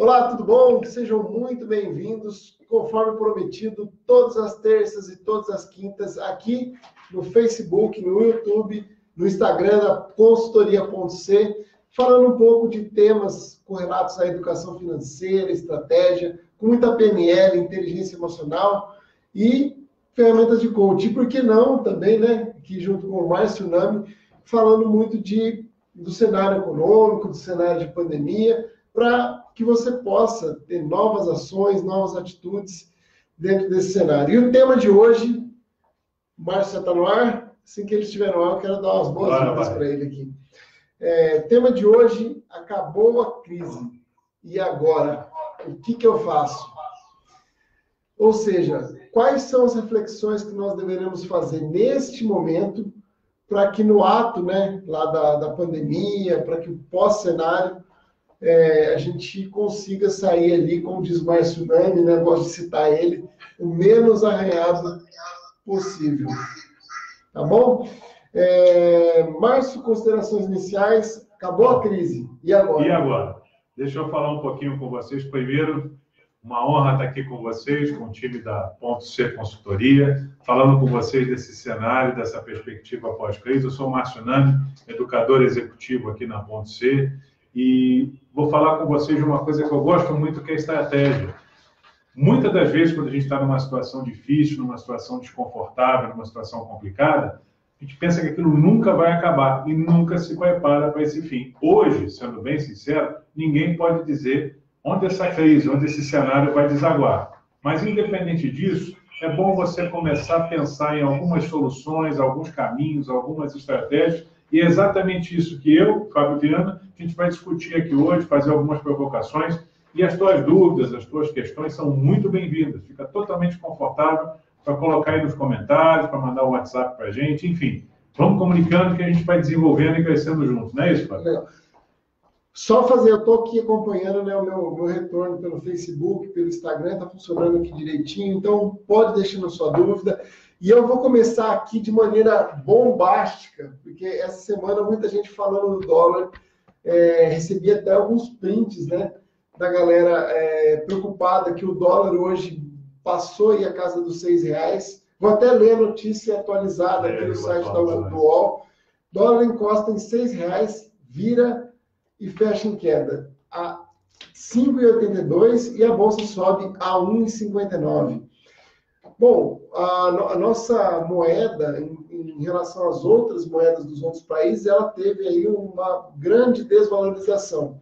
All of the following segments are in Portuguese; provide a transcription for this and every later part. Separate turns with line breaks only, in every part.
Olá, tudo bom? Sejam muito bem-vindos, conforme prometido, todas as terças e todas as quintas, aqui no Facebook, no YouTube, no Instagram da consultoria.c, falando um pouco de temas correlatos à educação financeira, estratégia, com muita PNL, inteligência emocional e ferramentas de coaching. E por que não também, né, aqui junto com o Márcio Nami, falando muito de, do cenário econômico, do cenário de pandemia, para que você possa ter novas ações, novas atitudes dentro desse cenário. E o tema de hoje, Márcio está no ar? Assim que ele estiver no ar, eu quero dar umas boas-vindas para ele aqui. É, tema de hoje, acabou a crise. E agora? O que, que eu faço? Ou seja, quais são as reflexões que nós deveremos fazer neste momento para que no ato né, lá da, da pandemia, para que o pós-cenário, é, a gente consiga sair ali, como diz Márcio Nami, né, gosto de citar ele, o menos arranhado possível. Tá bom? É, Márcio, considerações iniciais. Acabou a crise. E agora?
E agora? Deixa eu falar um pouquinho com vocês. Primeiro, uma honra estar aqui com vocês, com o time da Ponto C Consultoria, falando com vocês desse cenário, dessa perspectiva pós-crise. Eu sou o Márcio Nani, educador executivo aqui na Ponto C, e vou falar com vocês de uma coisa que eu gosto muito, que é a estratégia. Muitas das vezes, quando a gente está numa situação difícil, numa situação desconfortável, numa situação complicada, a gente pensa que aquilo nunca vai acabar e nunca se prepara para esse fim. Hoje, sendo bem sincero, ninguém pode dizer onde essa crise, onde esse cenário vai desaguar. Mas, independente disso, é bom você começar a pensar em algumas soluções, alguns caminhos, algumas estratégias, e é exatamente isso que eu, Fábio Viana, a gente vai discutir aqui hoje, fazer algumas provocações, e as tuas dúvidas, as tuas questões são muito bem-vindas. Fica totalmente confortável para colocar aí nos comentários, para mandar o um WhatsApp para a gente, enfim. Vamos comunicando que a gente vai desenvolvendo e crescendo juntos, não é isso, Fábio?
Só fazer, eu estou aqui acompanhando né, o meu, meu retorno pelo Facebook, pelo Instagram, está funcionando aqui direitinho, então pode deixar na sua dúvida. E eu vou começar aqui de maneira bombástica, porque essa semana muita gente falando do dólar, é, recebi até alguns prints, né, da galera é, preocupada que o dólar hoje passou aí a casa dos seis reais. Vou até ler a notícia atualizada é, aqui no site da, do UOL. Dólar encosta em seis reais, vira e fecha em queda a 5,82 e a bolsa sobe a 1,59. Bom, a, a, nossa moeda, em, em, relação às outras moedas dos outros países, ela teve aí uma grande desvalorização.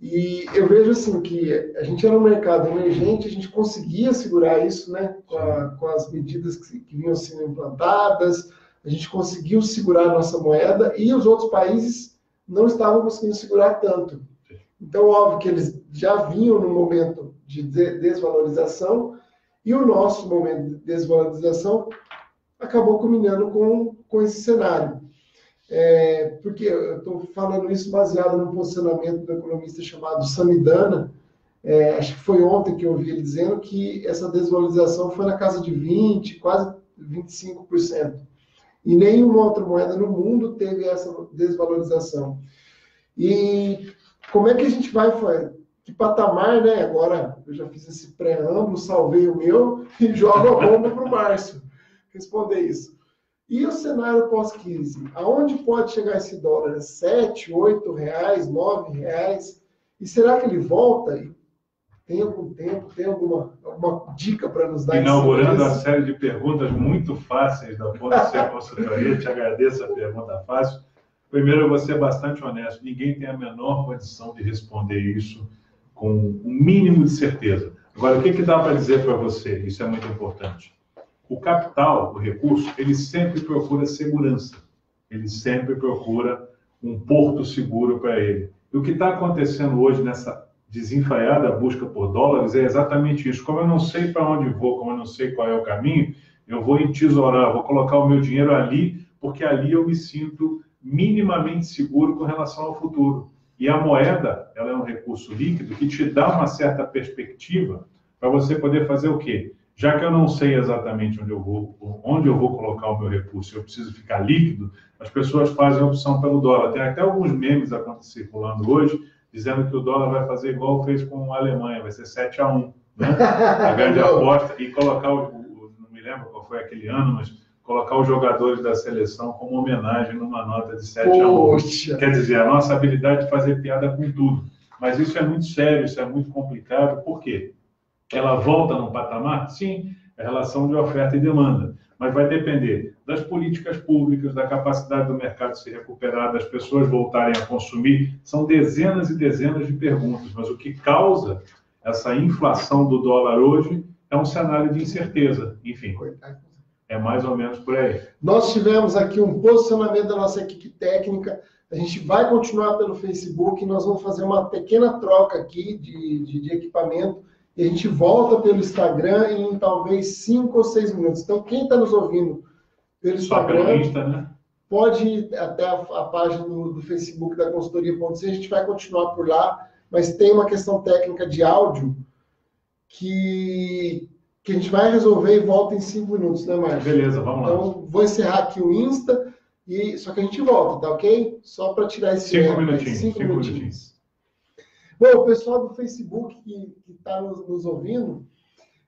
E eu vejo assim que a gente era um mercado emergente, a gente conseguia segurar isso, né, com, a, com as medidas que, que, vinham sendo implantadas, a gente conseguiu segurar a nossa moeda e os outros países não estavam conseguindo segurar tanto. Então, óbvio que eles já vinham no momento de desvalorização e o nosso momento de desvalorização acabou culminando com, com esse cenário. É, porque eu estou falando isso baseado no posicionamento do economista chamado Samidana, é, acho que foi ontem que eu ouvi ele dizendo que essa desvalorização foi na casa de 20%, quase 25%. E nenhuma outra moeda no mundo teve essa desvalorização. E como é que a gente vai, que patamar, né? Agora eu já fiz esse preâmbulo, salvei o meu e jogo a bomba para o Márcio responder isso. E o cenário pós-crise? Aonde pode chegar esse dólar? 7, 8 reais, 9 reais? E será que ele volta? Tem algum tempo, tem alguma, alguma dica para nos dar?
Inaugurando a série de perguntas muito fáceis da Ponto C Consultoria, te agradeço a pergunta fácil. Primeiro, eu vou ser bastante honesto, ninguém tem a menor condição de responder isso com o um mínimo de certeza. Agora, o que, que dá para dizer para você? Isso é muito importante o capital, o recurso, ele sempre procura segurança. Ele sempre procura um porto seguro para ele. E o que está acontecendo hoje nessa desenfreada busca por dólares é exatamente isso. Como eu não sei para onde vou, como eu não sei qual é o caminho, eu vou entesourar, vou colocar o meu dinheiro ali, porque ali eu me sinto minimamente seguro com relação ao futuro. E a moeda, ela é um recurso líquido que te dá uma certa perspectiva para você poder fazer o quê? já que eu não sei exatamente onde eu vou, onde eu vou colocar o meu recurso, eu preciso ficar líquido, as pessoas fazem a opção pelo dólar. Tem até alguns memes circulando hoje, dizendo que o dólar vai fazer igual fez com a Alemanha, vai ser 7 a 1 né? A grande aposta e colocar o, o, não me lembro qual foi aquele ano, mas colocar os jogadores da seleção como homenagem numa nota de 7 Poxa. a 1. Quer dizer, a nossa habilidade de fazer piada com tudo. Mas isso é muito sério, isso é muito complicado. Por quê? Ela volta num patamar? Sim, é relação de oferta e demanda. Mas vai depender das políticas públicas, da capacidade do mercado se recuperar, das pessoas voltarem a consumir. São dezenas e dezenas de perguntas, mas o que causa essa inflação do dólar hoje é um cenário de incerteza. Enfim, é mais ou menos por aí.
Nós tivemos aqui um posicionamento da nossa equipe técnica. A gente vai continuar pelo Facebook. Nós vamos fazer uma pequena troca aqui de, de, de equipamento. E a gente volta pelo Instagram em talvez cinco ou seis minutos. Então, quem está nos ouvindo pelo Instagram, pelo Insta, né? pode ir até a, a página do, do, Facebook da consultoria.c. A gente vai continuar por lá. Mas tem uma questão técnica de áudio que que a gente vai resolver e volta em cinco minutos, né, Márcio?
Beleza, vamos
lá. Então, vou encerrar aqui o Insta, e só que a gente volta, tá ok? Só para tirar esse
Cinco minutinhos. Cinco, cinco minutinhos. minutinhos.
Bom, o pessoal do Facebook que está nos, nos, ouvindo,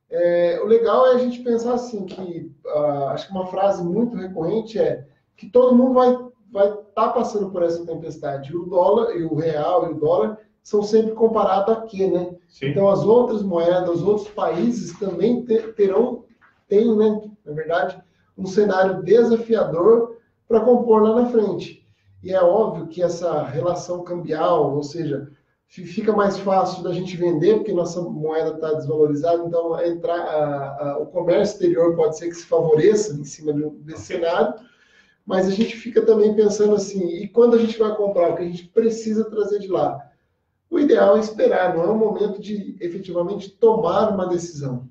é, o legal é a gente pensar assim, que uh, acho que uma frase muito recorrente é que todo mundo vai estar vai tá passando por essa tempestade. O dólar, e o real e o dólar são sempre comparados a quê, né? Sim. Então, as outras moedas, os outros países também terão, tem, né, na verdade, um cenário desafiador para compor lá na frente. E é óbvio que essa relação cambial, ou seja, fica mais fácil da gente vender, porque nossa moeda está desvalorizada, então entrar, a, a, o comércio exterior pode ser que se favoreça em cima desse cenário, mas a gente fica também pensando assim, e quando a gente vai comprar o que a gente precisa trazer de lá? O ideal é esperar, não é o momento de efetivamente tomar uma decisão.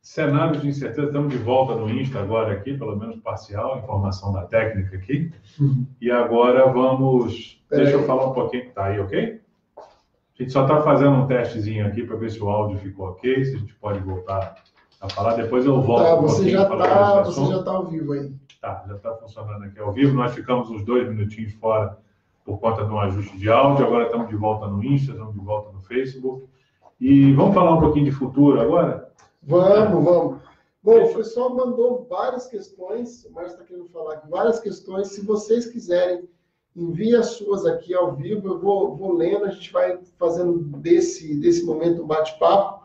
Cenários de incerteza, estamos de volta no Insta agora aqui, pelo menos parcial, informação da técnica aqui. Uhum. E agora vamos. Pera deixa aí. eu falar um pouquinho está aí, ok? A gente só está fazendo um testezinho aqui para ver se o áudio ficou ok, se a gente pode voltar a falar. Depois eu volto.
Tá, você, um já tá, você já está ao vivo aí.
Tá, já está funcionando aqui ao vivo. Nós ficamos uns dois minutinhos fora por conta de um ajuste de áudio. Agora estamos de volta no Insta, estamos de volta no Facebook. E vamos falar um pouquinho de futuro agora?
Vamos, vamos. Bom, o pessoal mandou várias questões, o Márcio está querendo falar aqui, várias questões. Se vocês quiserem, envie as suas aqui ao vivo, eu vou, vou lendo, a gente vai fazendo desse, desse momento um bate-papo.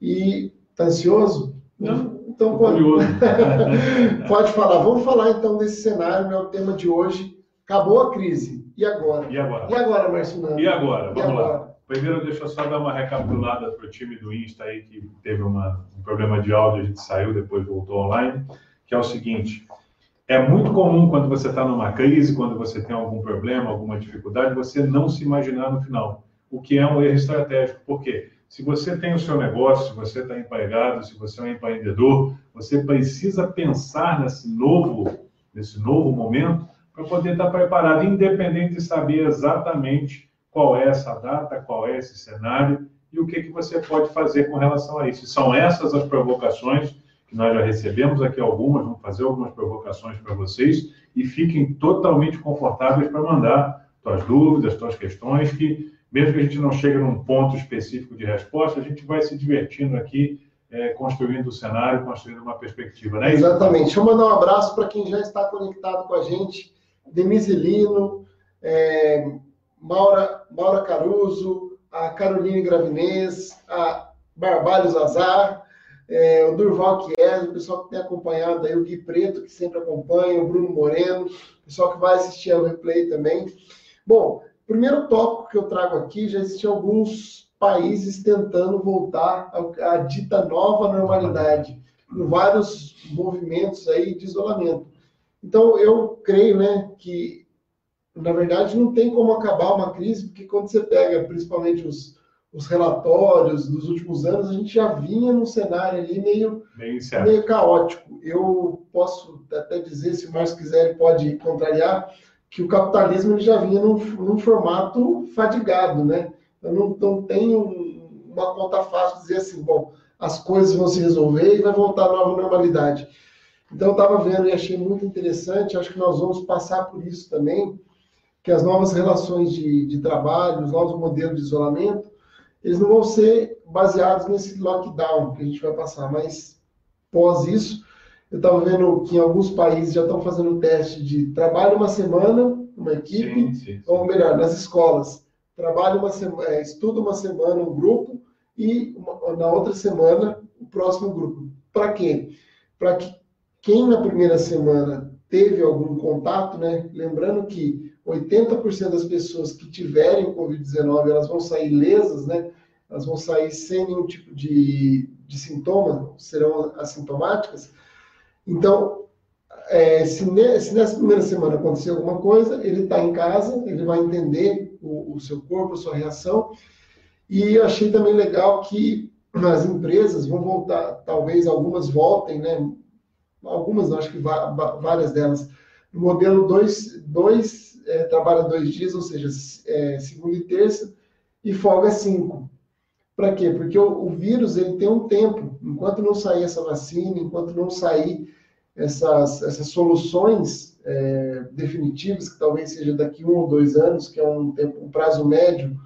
E tá ansioso?
Não,
então pode, pode falar. Vamos falar então desse cenário, o tema de hoje. Acabou a crise. E agora?
E agora?
E agora, Márcio Nando?
E agora? Vamos e agora? lá. Primeiro, deixa eu só dar uma recapitulada para o time do Insta aí, que teve uma, um problema de áudio, a gente saiu, depois voltou online, que é o seguinte, é muito comum quando você está numa crise, quando você tem algum problema, alguma dificuldade, você não se imaginar no final, o que é um erro estratégico. Por quê? Se você tem o seu negócio, se você está empregado, se você é um empreendedor, você precisa pensar nesse novo, nesse novo momento para poder estar preparado, independente de saber exatamente qual é essa data, qual é esse cenário e o que, que você pode fazer com relação a isso. são essas as provocações que nós já recebemos aqui algumas, vamos fazer algumas provocações para vocês e fiquem totalmente confortáveis para mandar suas dúvidas, suas questões, que mesmo que a gente não chegue num ponto específico de resposta, a gente vai se divertindo aqui é, construindo o cenário, construindo uma perspectiva, né?
Exatamente. Deixa eu mandar um abraço para quem já está conectado com a gente. Demiselino, é, Maura, Maura Caruso, a Caroline Gravinez, a Barbalhos Azar, é, o Durval Chiesa, o pessoal que tem acompanhado aí, o Gui Preto, que sempre acompanha, o Bruno Moreno, o pessoal que vai assistir ao replay também. Bom, primeiro tópico que eu trago aqui, já existem alguns países tentando voltar à dita nova normalidade, com vários movimentos aí de isolamento. Então, eu creio né, que, na verdade, não tem como acabar uma crise, porque quando você pega, principalmente, os, os relatórios dos últimos anos, a gente já vinha num cenário ali meio, meio caótico. Eu posso até dizer, se o Márcio quiser, ele pode contrariar, que o capitalismo ele já vinha num, num formato fadigado, né? Eu não, não tenho uma conta fácil de dizer assim, bom, as coisas vão se resolver e vai voltar à nova normalidade. Então, eu estava vendo e achei muito interessante, acho que nós vamos passar por isso também, que as novas relações de, de trabalho, os novos modelos de isolamento, eles não vão ser baseados nesse lockdown que a gente vai passar, mas pós isso, eu estava vendo que em alguns países já estão fazendo teste de trabalho uma semana, uma equipe, sim, sim, sim. ou melhor, nas escolas, trabalho uma semana, é, estuda uma semana um grupo e uma, na outra semana o próximo grupo. Para quê? Para que quem na primeira semana teve algum contato, né? Lembrando que 80% das pessoas que tiverem o Covid-19, elas vão sair lesas, né? Elas vão sair sem nenhum tipo de, de sintoma, serão assintomáticas. Então, é, se, ne, se, nessa primeira semana acontecer alguma coisa, ele está em casa, ele vai entender o, o, seu corpo, a sua reação. E eu achei também legal que as empresas vão voltar, talvez algumas voltem, né? Algumas, acho que várias delas, no modelo 2, dois, é, trabalha dois dias, ou seja, é, segunda e terça, e folga cinco. Para quê? Porque o, o, vírus ele tem um tempo. Enquanto não sair essa vacina, enquanto não sair essas, essas soluções é, definitivas, que talvez seja daqui um ou dois anos, que é um, tempo, um prazo médio,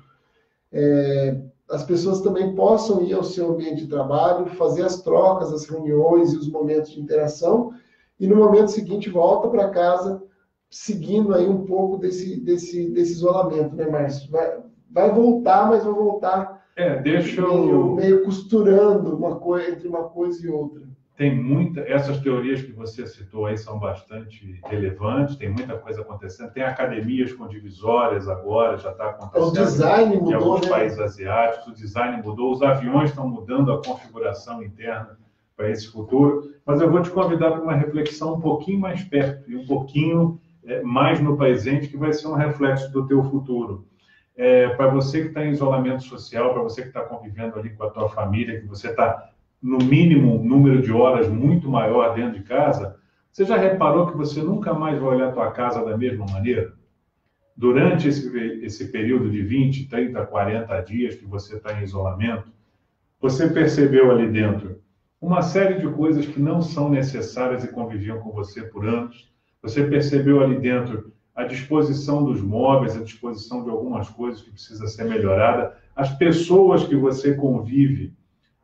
é, as pessoas também possam ir ao seu ambiente de trabalho, fazer as trocas, as reuniões e os momentos de interação, e no momento seguinte volta para casa, seguindo aí um pouco desse, desse, desse isolamento, né, Márcio? Vai, vai voltar, mas vai voltar
é, deixa
meio, eu... meio costurando uma coisa entre uma coisa e outra
tem muita. Essas teorias que você citou aí são bastante relevantes, tem muita coisa acontecendo. Tem academias com divisórias agora, já está acontecendo.
O design mudou. Em
alguns
né?
países asiáticos, o design mudou, os aviões estão mudando a configuração interna para esse futuro. Mas eu vou te convidar para uma reflexão um pouquinho mais perto e um pouquinho é, mais no presente, que vai ser um reflexo do teu futuro. É, para você que está em isolamento social, para você que está convivendo ali com a tua família, que você está no mínimo, um número de horas muito maior dentro de casa, você já reparou que você nunca mais vai olhar a tua casa da mesma maneira? Durante esse, esse período de 20, 30, 40 dias que você está em isolamento, você percebeu ali dentro uma série de coisas que não são necessárias e conviviam com você por anos. Você percebeu ali dentro a disposição dos móveis, a disposição de algumas coisas que precisa ser melhorada, as pessoas que você convive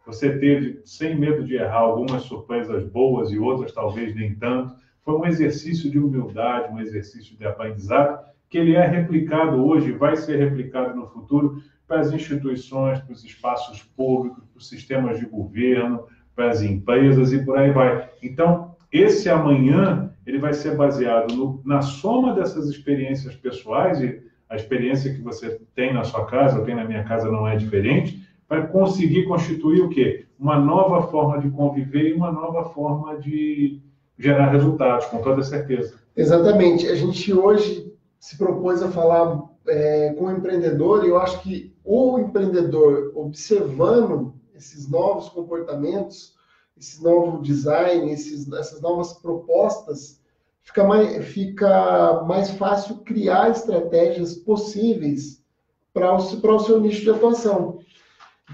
você teve, sem medo de errar, algumas surpresas boas e outras talvez nem tanto. Foi um exercício de humildade, um exercício de aprendizado, que ele é replicado hoje, vai ser replicado no futuro para as instituições, para os espaços públicos, para os sistemas de governo, para as empresas e por aí vai. Então, esse amanhã, ele vai ser baseado no, na soma dessas experiências pessoais, e a experiência que você tem na sua casa, eu tenho na minha casa, não é diferente, para conseguir constituir o quê? Uma nova forma de conviver e uma nova forma de gerar resultados, com toda certeza.
Exatamente. A gente hoje se propôs a falar é, com o empreendedor e eu acho que o empreendedor observando esses novos comportamentos, esse novo design, esses, essas novas propostas, fica mais, fica mais fácil criar estratégias possíveis para o, para o seu nicho de atuação.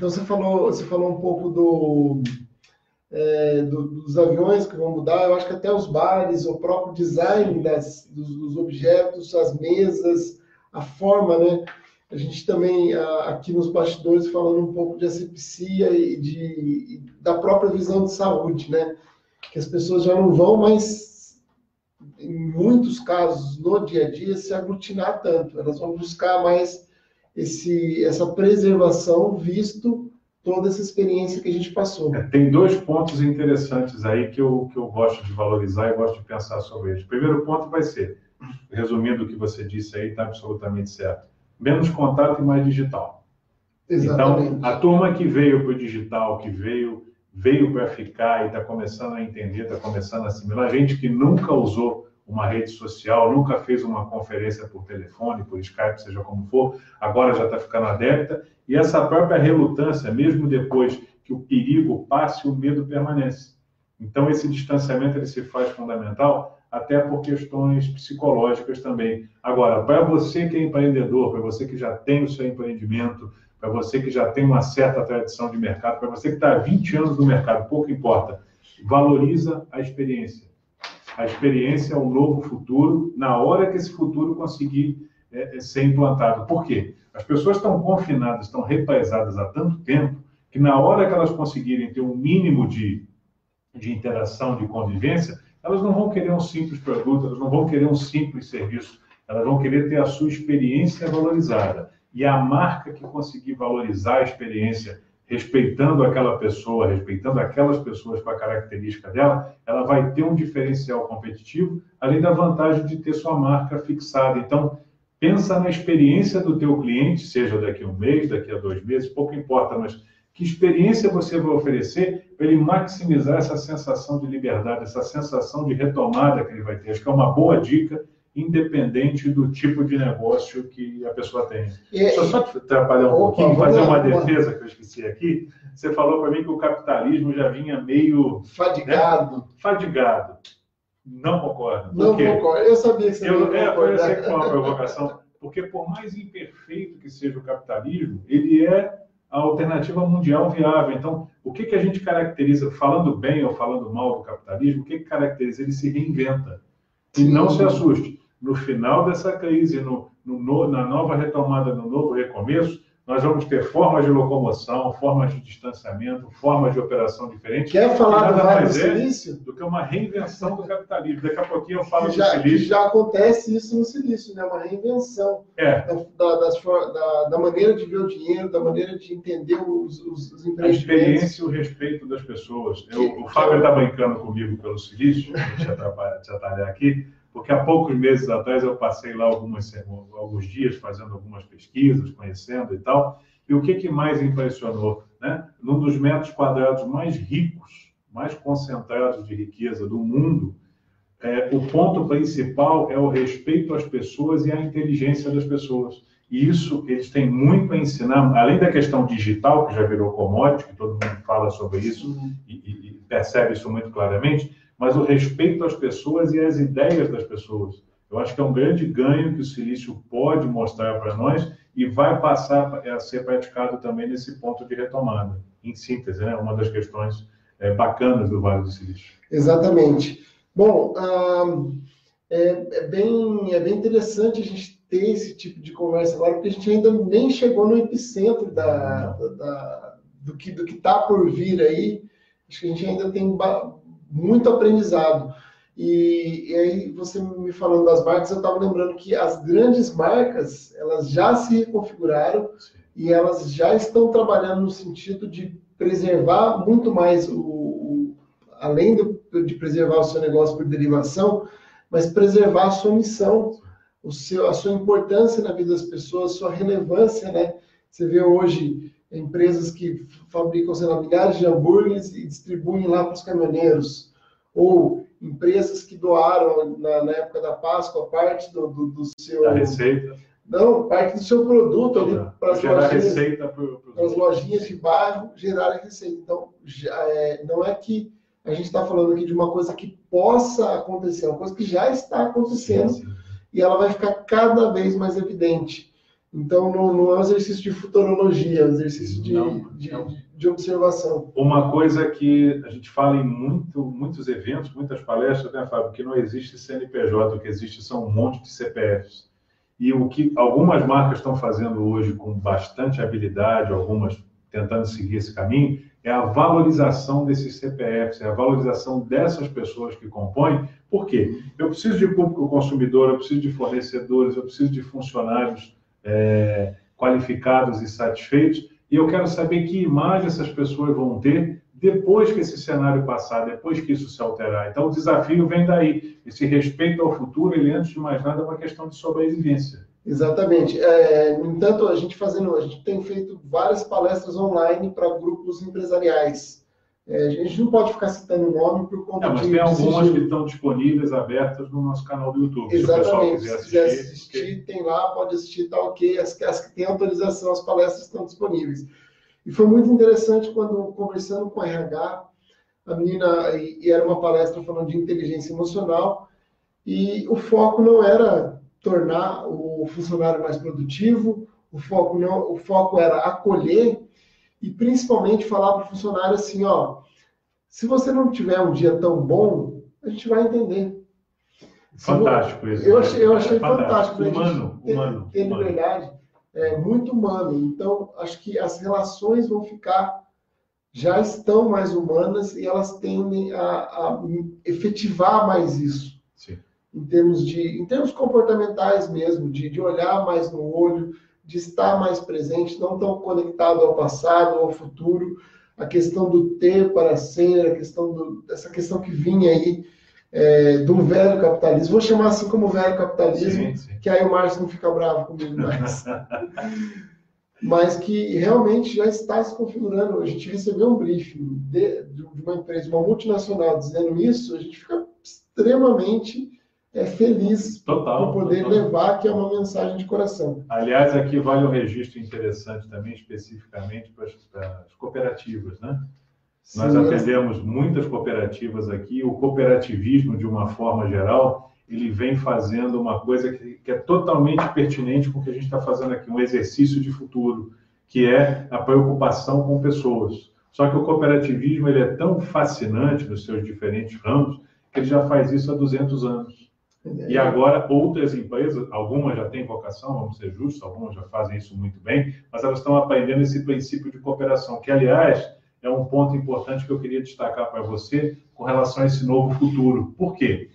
Então, você falou, você falou um pouco do, é, do, dos aviões que vão mudar. Eu acho que até os bares, o próprio design das, dos, dos, objetos, as mesas, a forma, né? A gente também, aqui nos bastidores, falando um pouco de asepsia e de, da própria visão de saúde, né? Que as pessoas já não vão mais, em muitos casos, no dia a dia, se aglutinar tanto. Elas vão buscar mais esse, essa preservação, visto toda essa experiência que a gente passou.
É, tem dois pontos interessantes aí que eu, que eu gosto de valorizar e gosto de pensar sobre eles. O primeiro ponto vai ser, resumindo o que você disse aí, está absolutamente certo. Menos contato e mais digital. Exatamente. Então, a turma que veio para o digital, que veio veio para ficar e está começando a entender, está começando a assimilar, gente que nunca usou uma rede social, nunca fez uma conferência por telefone, por Skype, seja como for, agora já está ficando adepta, e essa própria relutância, mesmo depois que o perigo passe, o medo permanece. Então, esse distanciamento ele se faz fundamental até por questões psicológicas também. Agora, para você que é empreendedor, para você que já tem o seu empreendimento, para você que já tem uma certa tradição de mercado, para você que está há 20 anos no mercado, pouco importa, valoriza a experiência a experiência é um novo futuro, na hora que esse futuro conseguir é, é, ser implantado. Por quê? As pessoas estão confinadas, estão repaisadas há tanto tempo, que na hora que elas conseguirem ter um mínimo de, de interação, de convivência, elas não vão querer um simples produto, elas não vão querer um simples serviço, elas vão querer ter a sua experiência valorizada. E a marca que conseguir valorizar a experiência, respeitando aquela pessoa, respeitando aquelas pessoas com a característica dela, ela vai ter um diferencial competitivo, além da vantagem de ter sua marca fixada. Então, pensa na experiência do teu cliente, seja daqui a um mês, daqui a dois meses, pouco importa, mas que experiência você vai oferecer para ele maximizar essa sensação de liberdade, essa sensação de retomada que ele vai ter. Acho que é uma boa dica, independente do tipo de negócio que a pessoa tem. E, Deixa eu só te atrapalhar um Opa, pouquinho, fazer uma defesa que eu esqueci aqui. Você falou para mim que o capitalismo já vinha meio...
Fadigado. Né?
Fadigado. Não concordo.
Não concordo. Eu sabia que você
eu,
não
é, Foi uma provocação. Porque por mais imperfeito que seja o capitalismo, ele é a alternativa mundial viável. Então, o que, que a gente caracteriza, falando bem ou falando mal do capitalismo, o que, que caracteriza? Ele se reinventa. E não se assuste. No final dessa crise, no, no, na nova retomada, no novo recomeço, nós vamos ter formas de locomoção, formas de distanciamento, formas de operação diferentes.
Quer falar do Vale do
é
Silício?
do que uma reinvenção do capitalismo. Daqui a pouquinho eu falo
que já,
do silício.
já acontece isso no silício, né? Uma reinvenção
é.
da, das, da, da, maneira de ver o dinheiro, da maneira de entender os, os, os empreendimentos.
A experiência e o respeito das pessoas. Eu, que, o Fábio está brincando comigo pelo silício, deixa eu te atrapalhar aqui porque há poucos meses atrás eu passei lá algumas, alguns dias fazendo algumas pesquisas, conhecendo e tal, e o que, que mais impressionou? Né? Num dos metros quadrados mais ricos, mais concentrados de riqueza do mundo, é, o ponto principal é o respeito às pessoas e à inteligência das pessoas. E isso eles têm muito a ensinar, além da questão digital, que já virou commodity, que todo mundo fala sobre isso e, e, e percebe isso muito claramente, mas o respeito às pessoas e às ideias das pessoas. Eu acho que é um grande ganho que o silício pode mostrar para nós e vai passar a ser praticado também nesse ponto de retomada. Em síntese, né? uma das questões é, bacanas do Vale do Silício.
Exatamente. Bom, é, é, bem, é bem interessante a gente ter esse tipo de conversa agora, porque a gente ainda nem chegou no epicentro da, da, da do que do está por vir aí. Acho que a gente ainda tem muito aprendizado. E, e, aí, você me falando das marcas, eu estava lembrando que as grandes marcas, elas já se reconfiguraram Sim. e elas já estão trabalhando no sentido de preservar muito mais, o, o além do, de preservar o seu negócio por derivação, mas preservar a sua missão, o seu, a sua importância na vida das pessoas, sua relevância, né? Você vê hoje empresas que fabricam, sei lá, milhares de hambúrgueres e distribuem lá para os caminhoneiros, ou empresas que doaram na, na, época da Páscoa parte do, do, do seu...
Da receita.
Não, parte do seu produto ali para as lojinhas, lojinhas de bairro gerarem receita. Então, já, é, não é que a gente está falando aqui de uma coisa que possa acontecer, é uma coisa que já está acontecendo sim, sim. e ela vai ficar cada vez mais evidente. Então, não, não, é um exercício de futurologia, é um exercício de, não, de, não. de, observação.
Uma coisa que a gente fala em muito, muitos eventos, muitas palestras, né, Fábio, que não existe CNPJ, o que existe são um monte de CPFs. E o que algumas marcas estão fazendo hoje com bastante habilidade, algumas tentando seguir esse caminho, é a valorização desses CPFs, é a valorização dessas pessoas que compõem. Por quê? Eu preciso de público consumidor, eu preciso de fornecedores, eu preciso de funcionários é, qualificados e satisfeitos. E eu quero saber que imagem essas pessoas vão ter depois que esse cenário passar, depois que isso se alterar. Então, o desafio vem daí. Esse respeito ao futuro, ele, antes de mais nada, é uma questão de sobrevivência.
Exatamente. É, no entanto, a gente fazendo, a gente tem feito várias palestras online para grupos empresariais. É, a gente não pode ficar citando o nome por conta
é, mas
de.
Mas tem algumas que estão disponíveis, abertas no nosso canal do YouTube.
Exatamente.
Se,
se quiser assistir, tem lá, pode assistir, tá ok. As, as que têm autorização, as palestras estão disponíveis. E foi muito interessante quando, conversando com a RH, a menina, e, e era uma palestra falando de inteligência emocional, e o foco não era tornar o funcionário mais produtivo, o foco não, o foco era acolher e principalmente falar para o funcionário assim, ó, se você não tiver um dia tão bom, a gente vai entender.
Fantástico isso.
Eu achei, eu achei fantástico.
fantástico. Humano,
ter,
humano.
Ter
humano.
liberdade é muito humano. Então, acho que as relações vão ficar, já estão mais humanas e elas tendem a, a efetivar mais isso.
Sim.
Em termos, de, em termos comportamentais mesmo, de, de olhar mais no olho, de estar mais presente, não tão conectado ao passado, ao futuro. A questão do ter para ser, a questão do, essa questão que vinha aí é, do velho capitalismo. Vou chamar assim como velho capitalismo,
Sim, sim.
que aí o Márcio não fica bravo comigo mais. Mas que realmente já está se configurando. A gente recebeu um briefing de, de uma empresa, uma multinacional, dizendo isso, a gente fica extremamente é, feliz
Total.
por poder
total.
levar que é uma mensagem de coração.
Aliás, aqui vale um registro interessante também, especificamente para as, para as cooperativas, né? Nós
Sim,
atendemos muitas cooperativas aqui. O cooperativismo, de uma forma geral, ele vem fazendo uma coisa que, que é totalmente pertinente com o que a gente está fazendo aqui, um exercício de futuro, que é a preocupação com pessoas. Só que o cooperativismo ele é tão fascinante nos seus diferentes ramos que ele já faz isso há 200 anos. E agora outras empresas, algumas já têm vocação, vamos ser justos, algumas já fazem isso muito bem, mas elas estão aprendendo esse princípio de cooperação, que aliás é um ponto importante que eu queria destacar para você com relação a esse novo futuro. Por quê?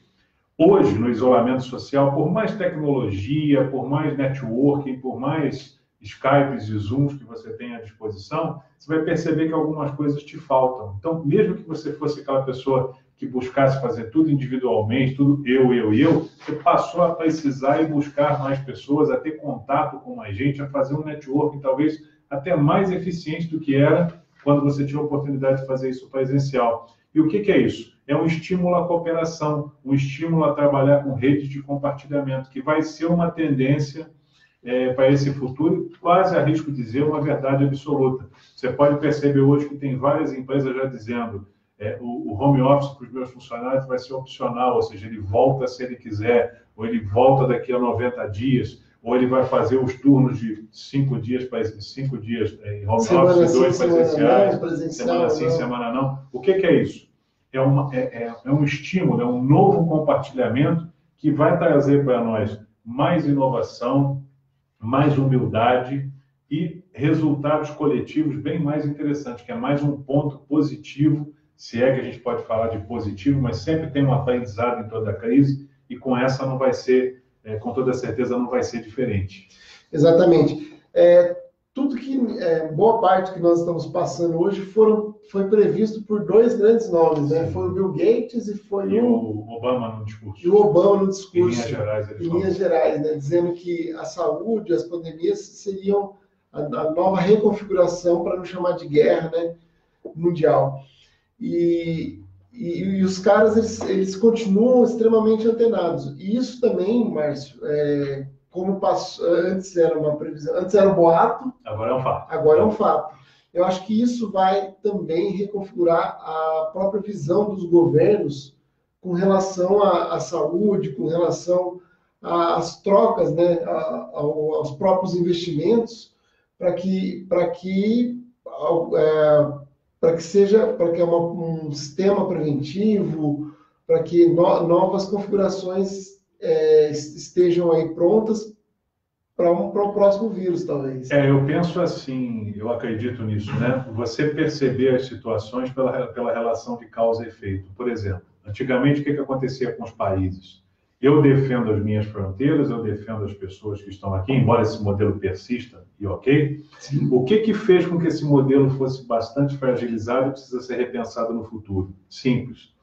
Hoje, no isolamento social, por mais tecnologia, por mais networking, por mais Skypes e Zooms que você tem à disposição, você vai perceber que algumas coisas te faltam. Então, mesmo que você fosse aquela pessoa que buscasse fazer tudo individualmente, tudo eu, eu eu, você passou a precisar e buscar mais pessoas, a ter contato com mais gente, a fazer um networking talvez até mais eficiente do que era quando você tinha a oportunidade de fazer isso presencial. E o que, que é isso? É um estímulo à cooperação, um estímulo a trabalhar com redes de compartilhamento, que vai ser uma tendência é, para esse futuro, quase arrisco dizer uma verdade absoluta. Você pode perceber hoje que tem várias empresas já dizendo é, o, o, home office para os meus funcionários vai ser opcional, ou seja, ele volta se ele quiser, ou ele volta daqui a 90 dias, ou ele vai fazer os turnos de cinco dias para cinco dias em home
semana
office,
sim,
dois presenciais,
presencial,
semana sim,
não.
semana não. O que, que é isso? É, uma, é, é, é um estímulo, é um novo compartilhamento que vai trazer para nós mais inovação, mais humildade e resultados coletivos bem mais interessantes, que é mais um ponto positivo, se é que a gente pode falar de positivo, mas sempre tem um aprendizado em toda a crise e com essa não vai ser, é, com toda certeza, não vai ser diferente.
Exatamente. É, tudo que, é, boa parte que nós estamos passando hoje foram, foi previsto por dois grandes nomes, né? Foi o Bill Gates e foi
E
o,
o Obama no discurso.
e o Obama no
Em
discurso.
linhas gerais, ele
em linhas gerais, né, dizendo que a saúde, as pandemias seriam a, a nova reconfiguração, para não chamar de guerra, né, mundial. E, e, e os caras, eles, eles continuam extremamente antenados. E isso também, Márcio, é, como passou, antes era uma previsão, antes era um boato,
Agora é um fato.
agora é um fato. Eu acho que isso vai também reconfigurar a própria visão dos governos com relação à, à saúde, com relação às trocas, né, a- ao- aos próprios investimentos, para que, que, ao- é, para que seja, para que é uma- um sistema preventivo, para que no- novas configurações é, estejam aí prontas para um, o próximo vírus, talvez.
É, eu penso assim, eu acredito nisso, né? Você perceber as situações pela, pela relação de causa e efeito. Por exemplo, antigamente o que, que acontecia com os países? Eu defendo as minhas fronteiras, eu defendo as pessoas que estão aqui, embora esse modelo persista, e ok. O que, que fez com que esse modelo fosse bastante fragilizado e precisa ser repensado no futuro? Simples.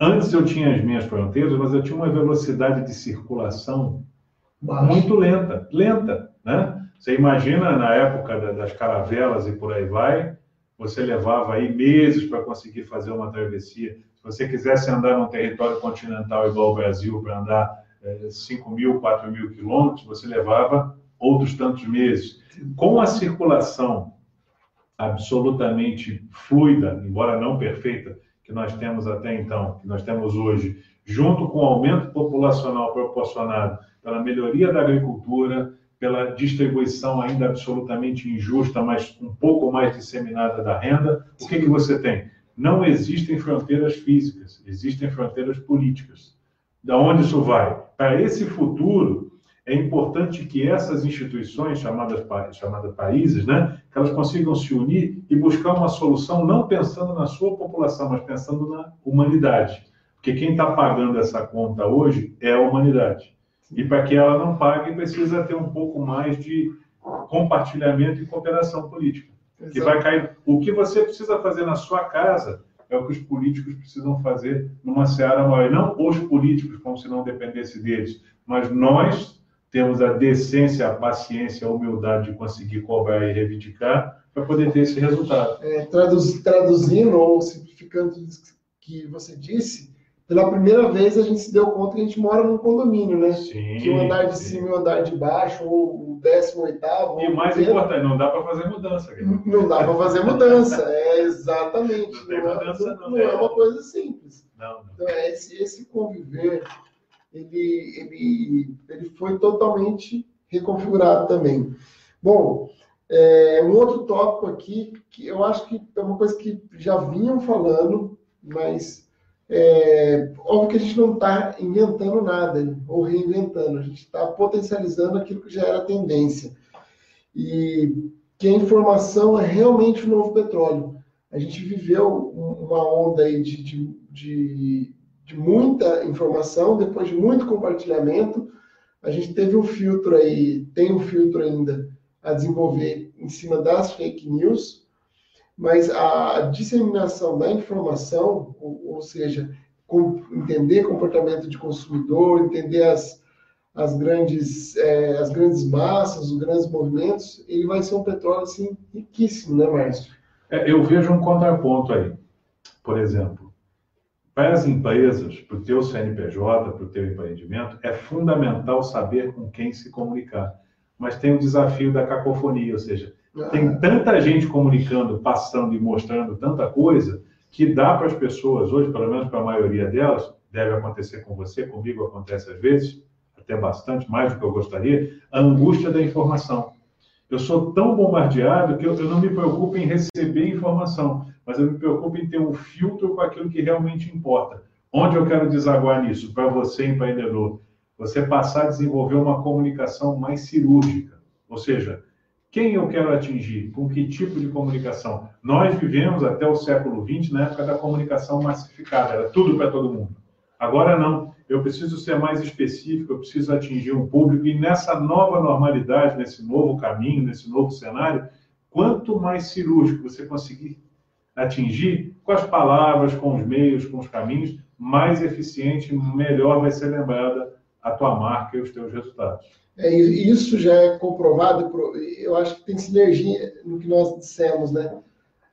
Antes eu tinha as minhas fronteiras, mas eu tinha uma velocidade de circulação
Baixo.
muito lenta, lenta, né? Você imagina na época da- das caravelas e por aí vai, você levava aí meses para conseguir fazer uma travessia. Se você quisesse andar num território continental igual ao Brasil, para andar eh, 5 mil, 4 mil quilômetros, você levava outros tantos meses. Com a circulação absolutamente fluida, embora não perfeita, que nós temos até então, que nós temos hoje, junto com o aumento populacional proporcionado pela melhoria da agricultura, pela distribuição ainda absolutamente injusta, mas um pouco mais disseminada da renda, o que, que você tem? Não existem fronteiras físicas, existem fronteiras políticas. Da onde isso vai? Para esse futuro, é importante que essas instituições, chamadas, chamadas países, né, que elas consigam se unir e buscar uma solução não pensando na sua população, mas pensando na humanidade. Porque quem está pagando essa conta hoje é a humanidade. E para que ela não pague, precisa ter um pouco mais de compartilhamento e cooperação política. Que vai cair. O que você precisa fazer na sua casa é o que os políticos precisam fazer numa seara maior. Não os políticos, como se não dependesse deles, mas nós temos a decência, a paciência, a humildade de conseguir cobrar e reivindicar para poder ter esse resultado.
É, traduz, traduzindo ou simplificando o que você disse, pela primeira vez a gente se deu conta que a gente mora num condomínio, né? Sim, que o andar de sim. cima e o andar de baixo, ou o décimo oitavo.
E mais inteiro, importante, não dá para fazer mudança.
Não dá para fazer mudança, é exatamente.
Não, não, é, mudança, não,
não é, é uma coisa simples. Não, não. Então, é esse, esse conviver ele, ele, ele foi totalmente reconfigurado também. Bom, é, um outro tópico aqui, que eu acho que é uma coisa que já vinham falando, mas é, óbvio que a gente não está inventando nada ou reinventando, a gente está potencializando aquilo que já era tendência. E que a informação é realmente o novo petróleo. A gente viveu uma onda aí de, de, de de muita informação, depois de muito compartilhamento, a gente teve um filtro aí, tem um filtro ainda a desenvolver em cima das fake news, mas a disseminação da informação, ou, ou seja, com, entender comportamento de consumidor, entender as, as grandes é, as grandes massas, os grandes movimentos, ele vai ser um petróleo assim riquíssimo, né, Márcio?
É, eu vejo um contraponto aí. Por exemplo, para as empresas, para o teu CNPJ, para o teu empreendimento, é fundamental saber com quem se comunicar. Mas tem o desafio da cacofonia, ou seja, tem tanta gente comunicando, passando e mostrando tanta coisa, que dá para as pessoas, hoje, pelo menos para a maioria delas, deve acontecer com você, comigo acontece às vezes, até bastante, mais do que eu gostaria, a angústia da informação. Eu sou tão bombardeado que eu, eu não me preocupo em receber informação mas eu me preocupo em ter um filtro com aquilo que realmente importa. Onde eu quero desaguar nisso? Para você, empreendedor, você passar a desenvolver uma comunicação mais cirúrgica. Ou seja, quem eu quero atingir? Com que tipo de comunicação? Nós vivemos até o século XX na época da comunicação massificada, era tudo para todo mundo. Agora não. Eu preciso ser mais específico, eu preciso atingir um público, e nessa nova normalidade, nesse novo caminho, nesse novo cenário, quanto mais cirúrgico você conseguir atingir com as palavras, com os meios, com os caminhos, mais eficiente, melhor vai ser lembrada a tua marca e os teus resultados.
É, isso já é comprovado, eu acho que tem sinergia no que nós dissemos, né?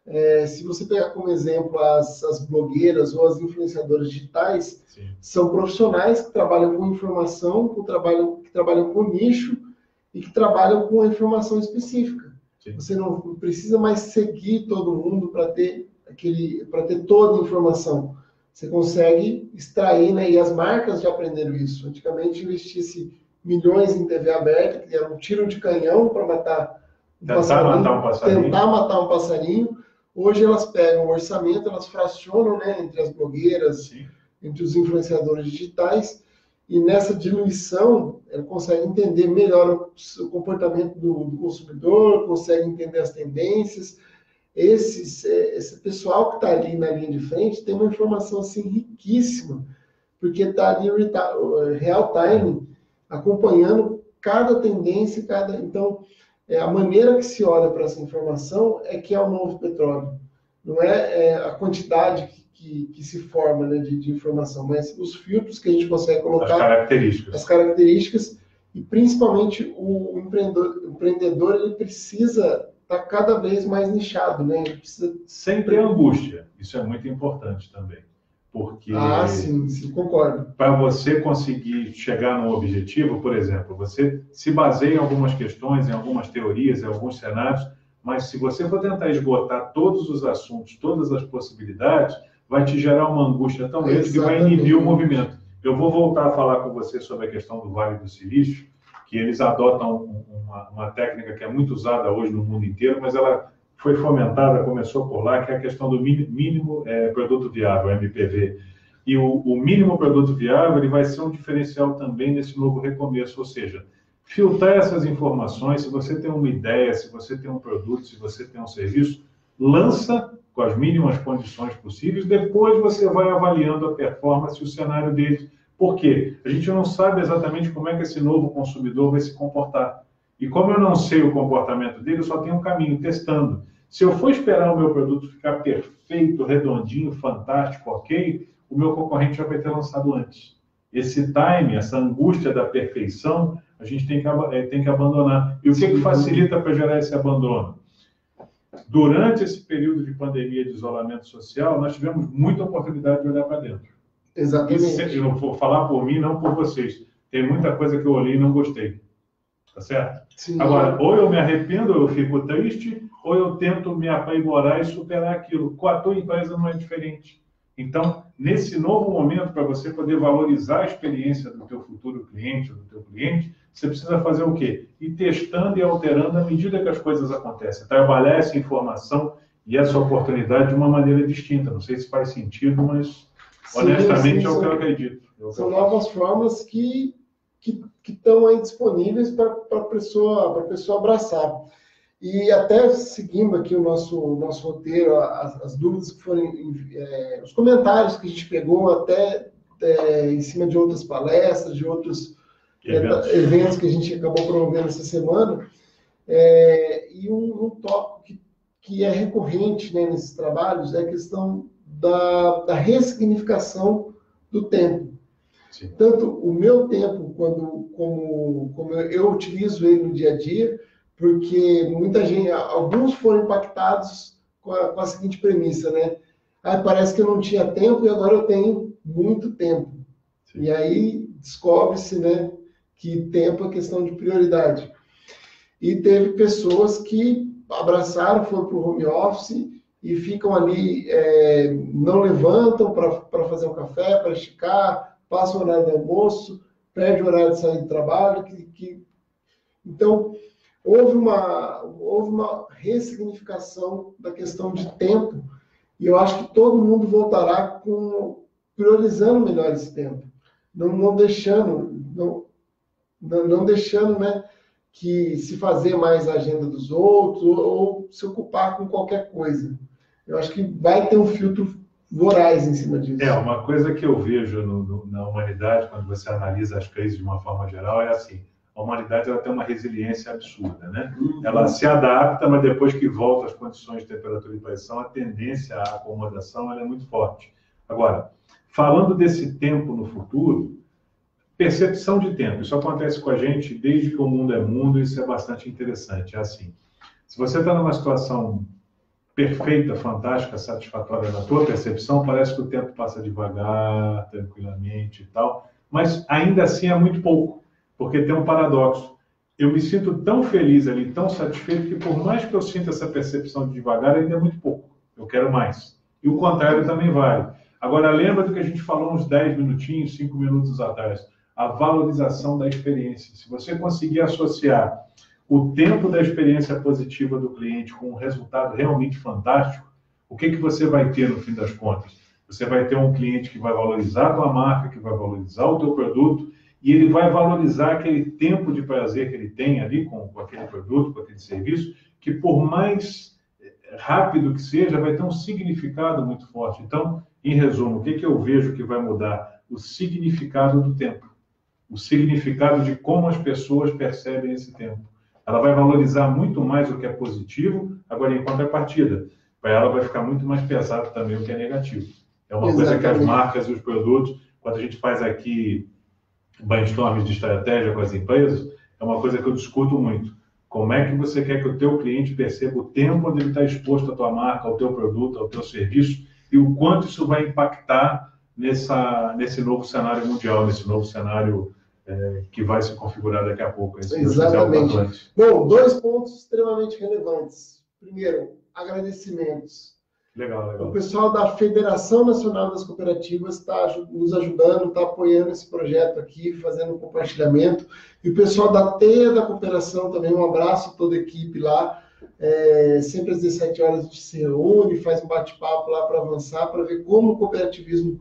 É, se você pegar como exemplo as, as blogueiras ou as influenciadoras digitais, Sim. são profissionais que trabalham com informação, que trabalham, que trabalham com nicho e que trabalham com informação específica. Sim. Você não precisa mais seguir todo mundo para ter aquele, para ter toda a informação. Você consegue extrair, né? E as marcas já aprenderam isso. Antigamente investisse milhões em TV aberta, que era um tiro de canhão para matar um tentar passarinho, matar um passarinho. Tentar matar um passarinho. Hoje elas pegam o orçamento, elas fracionam, né, entre as blogueiras, Sim. entre os influenciadores digitais e nessa diluição, ela consegue entender melhor o comportamento do, do consumidor, consegue entender as tendências. Esses, esse pessoal que está ali na linha de frente tem uma informação assim riquíssima, porque está ali real time, acompanhando cada tendência, cada. Então, é, a maneira que se olha para essa informação é que é o novo petróleo. Não é, é a quantidade que, que se forma né, de, de, informação, mas os filtros que a gente consegue colocar. As
características.
As características, e principalmente o empreendedor, o empreendedor ele precisa estar tá cada vez mais nichado, né? Precisa...
Sempre a angústia, isso é muito importante também. Porque.
Ah, sim, sim, concordo.
Para você conseguir chegar no objetivo, por exemplo, você se baseia em algumas questões, em algumas teorias, em alguns cenários, mas se você for tentar esgotar todos os assuntos, todas as possibilidades, vai te gerar uma angústia tão grande que vai inibir o movimento. Eu vou voltar a falar com você sobre a questão do Vale do Silício, que eles adotam uma, uma técnica que é muito usada hoje no mundo inteiro, mas ela foi fomentada, começou por lá, que é a questão do mínimo é, produto viável, MPV. E o, o mínimo produto viável ele vai ser um diferencial também nesse novo recomeço, ou seja, filtrar essas informações. Se você tem uma ideia, se você tem um produto, se você tem um serviço, lança com as mínimas condições possíveis. Depois você vai avaliando a performance e o cenário dele. Por quê? A gente não sabe exatamente como é que esse novo consumidor vai se comportar. E como eu não sei o comportamento dele, eu só tenho um caminho, testando. Se eu for esperar o meu produto ficar perfeito, redondinho, fantástico, ok, o meu concorrente já vai ter lançado antes. Esse time, essa angústia da perfeição, a gente tem que, eh, tem que abandonar. E o que, que facilita para gerar esse abandono? Durante esse período de pandemia de isolamento social, nós tivemos muita oportunidade de olhar para dentro.
Exatamente.
eu vou falar por mim, não por vocês. Tem muita coisa que eu olhei e não gostei. Tá certo? Sim. Agora, ou eu me arrependo, ou eu fico triste, ou eu tento me aprimorar e superar aquilo. Com a tua empresa não é diferente. Então, nesse novo momento, para você poder valorizar a experiência do teu futuro cliente, ou do teu cliente, você precisa fazer o quê? Ir testando e alterando à medida que as coisas acontecem. Trabalhar essa informação e essa oportunidade de uma maneira distinta. Não sei se faz sentido, mas honestamente é o que eu acredito.
É são novas formas que que estão aí disponíveis para a pessoa, pessoa abraçar. E até seguindo aqui o nosso, nosso roteiro, as, as dúvidas que foram, é, os comentários que a gente pegou até é, em cima de outras palestras, de outros é, eventos, é, eventos que a gente acabou promovendo essa semana, é, e um, um tópico que, que é recorrente né, nesses trabalhos é a questão da, da ressignificação do tempo. Sim. Tanto o meu tempo quando, como, como eu utilizo ele no dia a dia, porque muita gente, alguns foram impactados com a, com a seguinte premissa, né? Ah, parece que eu não tinha tempo e agora eu tenho muito tempo. Sim. E aí descobre-se, né, que tempo é questão de prioridade. E teve pessoas que abraçaram, foram para o home office e ficam ali, é, não levantam para fazer um café, para esticar, passam o horário do almoço, perde o horário de sair do trabalho. Que, que... Então, houve uma, houve uma ressignificação da questão de tempo, e eu acho que todo mundo voltará com priorizando melhor esse tempo, não, não deixando, não, não deixando, né, que se fazer mais a agenda dos outros ou, ou, se ocupar com qualquer coisa. Eu acho que vai ter um filtro voraz em cima disso.
É, uma coisa que eu vejo no, no, na humanidade, quando você analisa as crises de uma forma geral, é assim, a humanidade ela tem uma resiliência absurda, né? Uhum. Ela se adapta, mas depois que volta às condições de temperatura e pressão, a tendência à acomodação é muito forte. Agora, falando desse tempo no futuro, percepção de tempo. Isso acontece com a gente desde que o mundo é mundo, isso é bastante interessante. É assim, se você está numa situação perfeita, fantástica, satisfatória na tua percepção, parece que o tempo passa devagar, tranquilamente e tal, mas ainda assim é muito pouco porque tem um paradoxo. Eu me sinto tão feliz ali, tão satisfeito, que por mais que eu sinta essa percepção de devagar, ainda é muito pouco. Eu quero mais. E o contrário também vale. Agora, lembra do que a gente falou uns 10 minutinhos, 5 minutos atrás. A valorização da experiência. Se você conseguir associar o tempo da experiência positiva do cliente com um resultado realmente fantástico, o que, que você vai ter no fim das contas? Você vai ter um cliente que vai valorizar a tua marca, que vai valorizar o teu produto e ele vai valorizar aquele tempo de prazer que ele tem ali com, com aquele produto, com aquele serviço, que por mais eh, rápido que seja, vai ter um significado muito forte. Então, em resumo, o que, que eu vejo que vai mudar? O significado do tempo. O significado de como as pessoas percebem esse tempo. Ela vai valorizar muito mais o que é positivo, agora, em contrapartida, para ela vai ficar muito mais pesado também o que é negativo. É uma Exatamente. coisa que as marcas e os produtos, quando a gente faz aqui brainstorms de estratégia com as empresas, é uma coisa que eu discuto muito. Como é que você quer que o teu cliente perceba o tempo onde ele está exposto à tua marca, ao teu produto, ao teu serviço e o quanto isso vai impactar nessa, nesse novo cenário mundial, nesse novo cenário é, que vai se configurar daqui a pouco.
Exatamente. Bom, dois pontos extremamente relevantes. Primeiro, agradecimentos.
Legal, legal.
O pessoal da Federação Nacional das Cooperativas está nos ajudando, está apoiando esse projeto aqui, fazendo um compartilhamento. E o pessoal da Teia da Cooperação também, um abraço a toda a equipe lá. É, sempre às 17 horas a gente se reúne, faz um bate-papo lá para avançar, para ver como o cooperativismo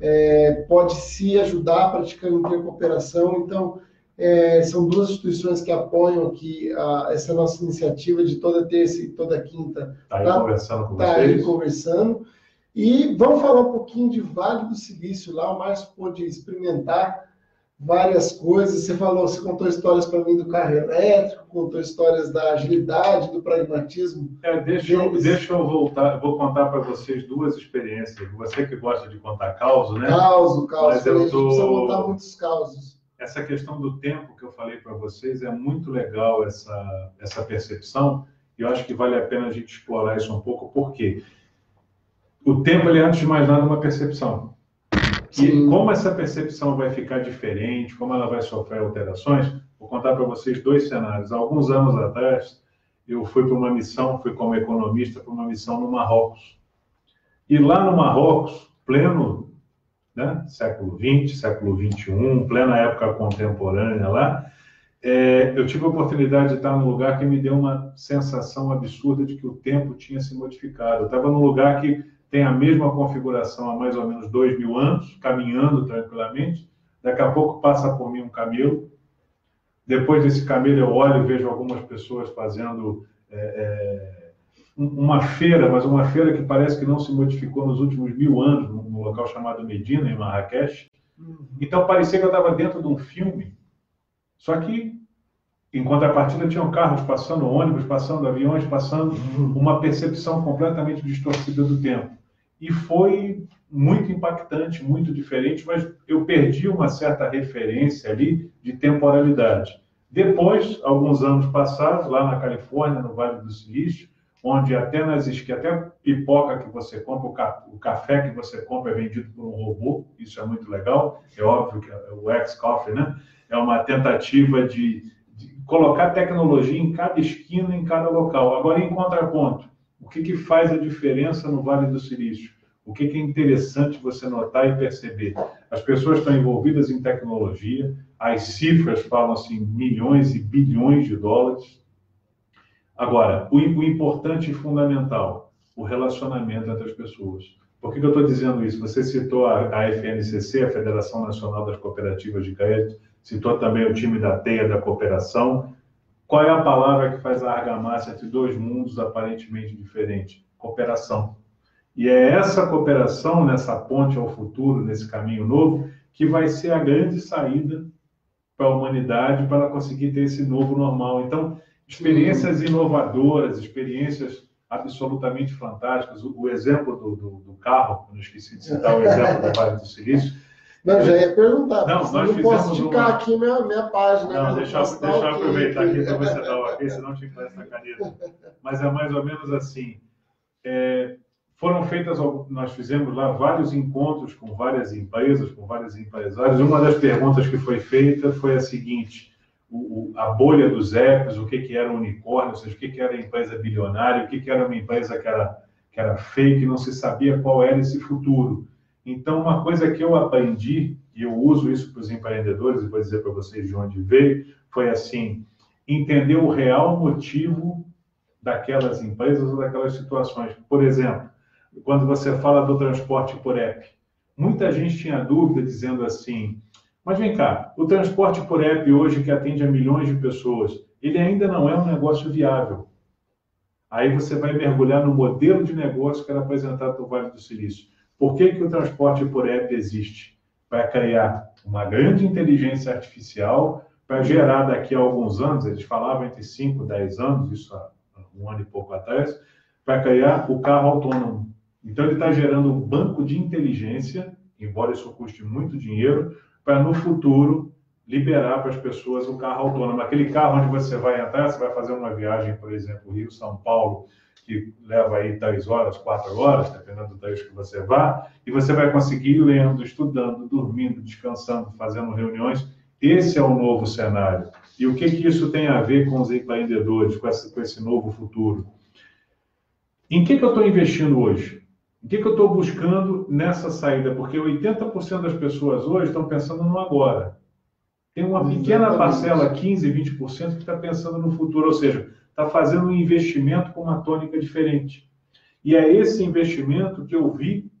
é, pode se ajudar praticando intercooperação. Então, é, são duas instituições que apoiam aqui a, essa nossa iniciativa de toda terça e toda quinta.
Está tá, conversando com
tá
vocês.
aí conversando. E vamos falar um pouquinho de Vale do Silício. Lá o Márcio pôde experimentar várias coisas. Você falou, você contou histórias para mim do carro elétrico, contou histórias da agilidade, do pragmatismo.
É, deixa, eu, deixa eu voltar, vou contar para vocês duas experiências. Você que gosta de contar causos, né?
Causo, causo. Mas eu tô... precisa contar muitos causos.
Essa questão do tempo que eu falei para vocês é muito legal essa, essa percepção. E eu acho que vale a pena a gente explorar isso um pouco, porque o tempo, ele, é, antes de mais nada, uma percepção. E como essa percepção vai ficar diferente, como ela vai sofrer alterações, vou contar para vocês dois cenários. Há alguns anos atrás, eu fui para uma missão, fui como economista para uma missão no Marrocos. E lá no Marrocos, pleno né, século XX, século XXI, plena época contemporânea lá, é, eu tive a oportunidade de estar num lugar que me deu uma sensação absurda de que o tempo tinha se modificado. Eu estava num lugar que tem a mesma configuração há mais ou menos dois mil anos, caminhando tranquilamente. Daqui a pouco passa por mim um camelo. Depois desse camelo eu olho e vejo algumas pessoas fazendo é, é, uma feira, mas uma feira que parece que não se modificou nos últimos mil anos, num local chamado Medina, em Marrakech. Uhum. Então parecia que eu estava dentro de um filme, só que em contrapartida, tinham carros passando, ônibus passando, aviões passando, uhum. uma percepção completamente distorcida do tempo e foi muito impactante, muito diferente, mas eu perdi uma certa referência ali de temporalidade. Depois, alguns anos passados, lá na Califórnia, no Vale do Silício, onde até nas até pipoca que você compra, o café que você compra é vendido por um robô, isso é muito legal, é óbvio que é o X-Coffee, né? É uma tentativa de colocar tecnologia em cada esquina, em cada local. Agora, em contraponto, o que, que faz a diferença no Vale do Silício? O que, que é interessante você notar e perceber? As pessoas estão envolvidas em tecnologia, as cifras falam assim, milhões e bilhões de dólares. Agora, o, o importante e fundamental, o relacionamento entre as pessoas. Por que, que eu estou dizendo isso? Você citou a, a FNCC, a Federação Nacional das Cooperativas de Crédito, citou também o time da TEIA da Cooperação. Qual é a palavra que faz a argamassa entre dois mundos aparentemente diferentes? Cooperação. E é essa cooperação, nessa ponte ao futuro, nesse caminho novo, que vai ser a grande saída para a humanidade para conseguir ter esse novo normal. Então, experiências inovadoras, experiências absolutamente fantásticas. O, o exemplo do, do, do, carro, não esqueci de citar o exemplo do Vale do Silício,
não, já ia perguntar.
Não, nós
não posso indicar uma... aqui minha, minha página.
Não, né? deixa, deixa eu aproveitar aqui para você dar o ok, senão te empresta a caneta. Mas é mais ou menos assim. É, foram feitas, nós fizemos lá vários encontros com várias empresas, com vários empresários. Uma das perguntas que foi feita foi a seguinte: o, a bolha dos apps, o que, que era um unicórnio, ou seja, o que, que era empresa bilionária, o que, que era uma empresa que era, que era fake, não se sabia qual era esse futuro. Então, uma coisa que eu aprendi, e eu uso isso para os empreendedores, e vou dizer para vocês de onde veio, foi assim: entender o real motivo daquelas empresas ou daquelas situações. Por exemplo, quando você fala do transporte por app, muita gente tinha dúvida dizendo assim: mas vem cá, o transporte por app hoje que atende a milhões de pessoas, ele ainda não é um negócio viável. Aí você vai mergulhar no modelo de negócio que era apresentado no Vale do Silício. Por que, que o transporte por app existe? Para criar uma grande inteligência artificial, para gerar daqui a alguns anos, eles falavam entre 5 e 10 anos, isso há um ano e pouco atrás, para criar o carro autônomo. Então, ele está gerando um banco de inteligência, embora isso custe muito dinheiro, para no futuro liberar para as pessoas o carro autônomo. Aquele carro onde você vai entrar, você vai fazer uma viagem, por exemplo, Rio-São Paulo, que leva aí 3 horas, 4 horas, dependendo do trecho que você vá, e você vai conseguir ir lendo, estudando, dormindo, descansando, fazendo reuniões. Esse é o novo cenário. E o que, que isso tem a ver com os empreendedores, com esse, com esse novo futuro? Em que, que eu estou investindo hoje? O que, que eu estou buscando nessa saída? Porque 80% das pessoas hoje estão pensando no agora. Tem uma pequena parcela, 15%, 20%, que está pensando no futuro, ou seja, está fazendo um investimento com uma tônica diferente. E é esse investimento que eu vi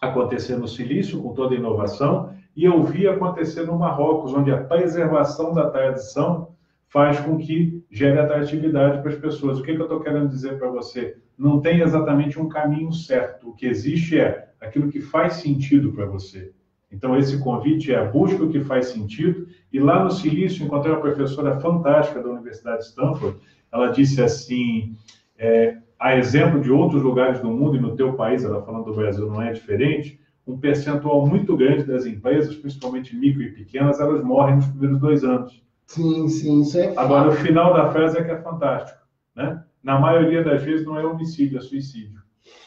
acontecer no Silício, com toda a inovação, e eu vi acontecer no Marrocos, onde a preservação da tradição faz com que gere atratividade para as pessoas. O que, que eu estou querendo dizer para você? Não tem exatamente um caminho certo. O que existe é aquilo que faz sentido para você. Então, esse convite é busca o que faz sentido. E lá no Silício, encontrei uma professora fantástica da Universidade de Stanford. Ela disse assim: é, a exemplo de outros lugares do mundo e no teu país, ela falando do Brasil, não é diferente, um percentual muito grande das empresas, principalmente micro e pequenas, elas morrem nos primeiros dois anos.
Sim, sim, isso é
Agora, o final da frase é que é fantástico. Né? Na maioria das vezes não é homicídio, é suicídio.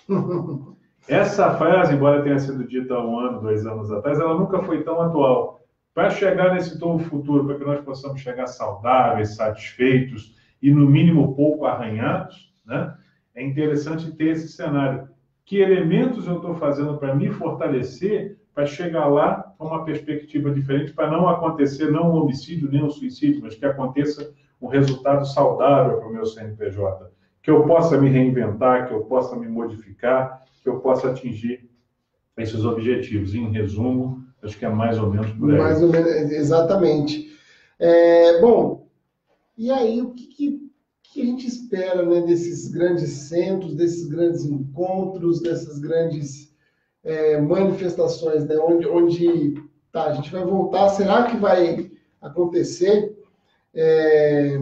Essa frase, embora tenha sido dita há um ano, dois anos atrás, ela nunca foi tão atual. Para chegar nesse novo futuro, para que nós possamos chegar saudáveis, satisfeitos e, no mínimo, pouco arranhados, né? é interessante ter esse cenário. Que elementos eu estou fazendo para me fortalecer para chegar lá com uma perspectiva diferente, para não acontecer não um homicídio nem um suicídio, mas que aconteça um resultado saudável para o meu CNPJ, que eu possa me reinventar, que eu possa me modificar, que eu possa atingir esses objetivos. Em resumo, acho que é mais ou menos por aí.
Mais ou menos, exatamente. É, bom, e aí o que, que que a gente espera né, desses grandes centros, desses grandes encontros, dessas grandes é, manifestações, né, onde, onde tá, a gente vai voltar, será que vai acontecer? É,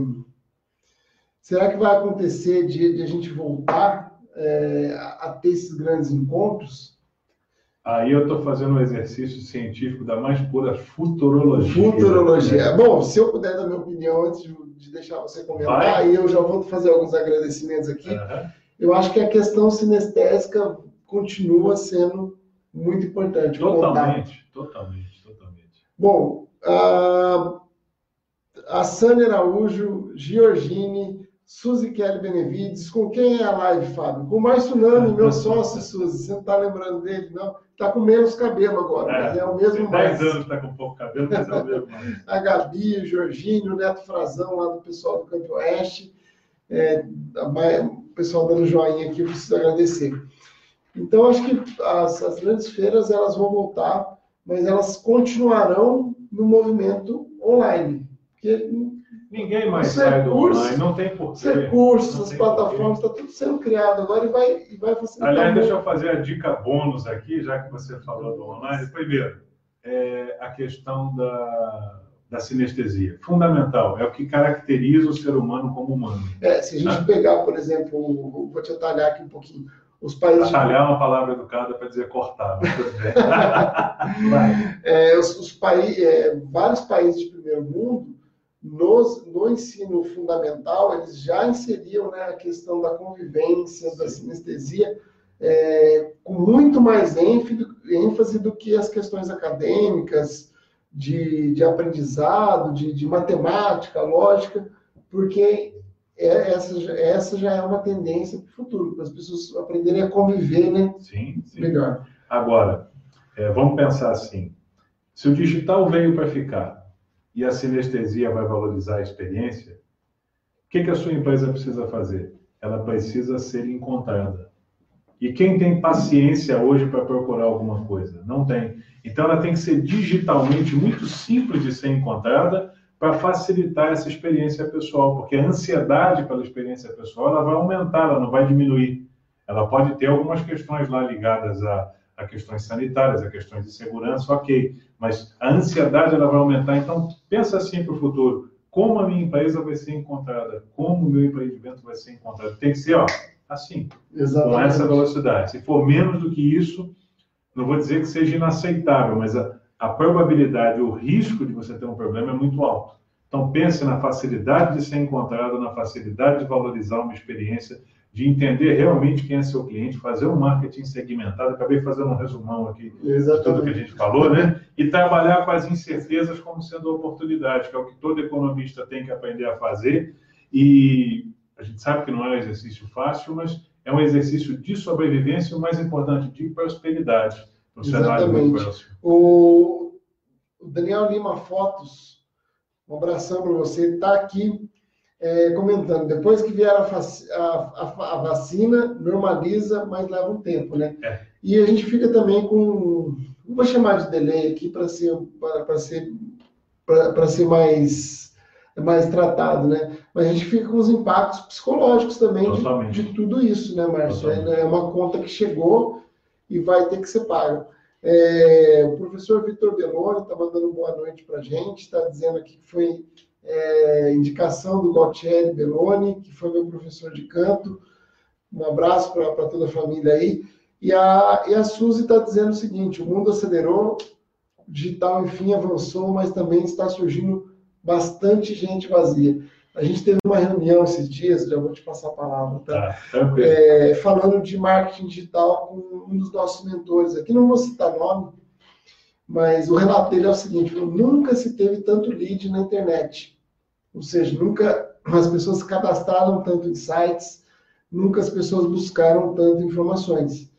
será que vai acontecer de, de a gente voltar é, a, a ter esses grandes encontros?
Aí eu estou fazendo um exercício científico da mais pura futurologia.
Futurologia. Bom, se eu puder dar minha opinião antes de de deixar você comentar, Vai. aí eu já vou fazer alguns agradecimentos aqui. Uhum. Eu acho que a questão sinestésica continua sendo muito importante.
Totalmente, totalmente, totalmente.
Bom, a, a Sânia Araújo, Giorgini, Suzy Kelly Benevides, com quem é a live, Fábio? Com o Márcio Nami, meu sócio, Suzy. Você não está lembrando dele, não? Está com menos cabelo agora, é, é o mesmo
mais. 10 anos está com pouco cabelo, mas é o mesmo mais.
a Gabi, o Jorginho, o Neto Frazão, lá do pessoal do Campo Oeste. É, o pessoal dando joinha aqui, eu preciso agradecer. Então, acho que as, as grandes feiras elas vão voltar, mas elas continuarão no movimento online. Porque
Ninguém mais os sai recursos, do online, não tem porquê. Os
recursos, as plataformas, está tudo sendo criado agora e vai, e vai facilitar.
Aliás, deixa eu fazer a dica bônus aqui, já que você falou do online. Primeiro, é a questão da, da sinestesia. Fundamental, é o que caracteriza o ser humano como humano.
É, se a gente ah. pegar, por exemplo, vou te atalhar aqui um pouquinho. Os países...
Atalhar é uma palavra educada para dizer cortar, mas tudo bem.
é, os, os é, vários países de primeiro mundo nos, no ensino fundamental, eles já inseriam né, a questão da convivência, da sinestesia, é, com muito mais ênfase, ênfase, do que as questões acadêmicas, de, de aprendizado, de, de, matemática, lógica, porque é, essa, essa já é uma tendência para o futuro, para as pessoas aprenderem a conviver né,
sim, sim. melhor. Agora, é, vamos pensar assim: se o digital veio para ficar, e a sinestesia vai valorizar a experiência, o que, que a sua empresa precisa fazer? Ela precisa ser encontrada. E quem tem paciência hoje para procurar alguma coisa? Não tem. Então ela tem que ser digitalmente muito simples de ser encontrada para facilitar essa experiência pessoal, porque a ansiedade pela experiência pessoal ela vai aumentar, ela não vai diminuir. Ela pode ter algumas questões lá ligadas a a questões sanitárias, a questões de segurança, ok, mas a ansiedade ela vai aumentar. Então, pensa assim para o futuro: como a minha empresa vai ser encontrada, como o meu empreendimento vai ser encontrado. Tem que ser, ó, assim, Exatamente. com essa velocidade. Se for menos do que isso, não vou dizer que seja inaceitável, mas a, a probabilidade, o risco de você ter um problema é muito alto. Então, pense na facilidade de ser encontrado, na facilidade de valorizar uma experiência de entender realmente quem é seu cliente, fazer um marketing segmentado. Acabei fazendo um resumão aqui Exatamente. de tudo que a gente falou, né? E trabalhar com as incertezas como sendo oportunidade, que é o que todo economista tem que aprender a fazer. E a gente sabe que não é um exercício fácil, mas é um exercício de sobrevivência e, o mais importante, de prosperidade
no cenário muito próximo. O Daniel Lima Fotos, um abração para você, está aqui é, comentando, depois que vier a, a, a, vacina, normaliza, mas leva um tempo, né? É. E a gente fica também com, não vou chamar de delay aqui para ser, para ser, para ser mais, mais tratado, né? Mas a gente fica com os impactos psicológicos também de, de, tudo isso, né, Márcio? É, é uma conta que chegou e vai ter que ser paga. É, o professor Vitor Belloni está mandando boa noite para a gente, está dizendo aqui que foi é, indicação do Gautieri Belloni, que foi meu professor de canto. Um abraço para toda a família aí. E a, e a Suzy está dizendo o seguinte: o mundo acelerou, o digital, enfim, avançou, mas também está surgindo bastante gente vazia. A gente teve uma reunião esses dias, já vou te passar a palavra, tá? Ah, é, falando de marketing digital com um dos nossos mentores aqui, não vou citar nome, mas o relato dele é o seguinte: nunca se teve tanto lead na internet. Ou seja, nunca as pessoas se cadastraram tanto em sites, nunca as pessoas buscaram tanto informações.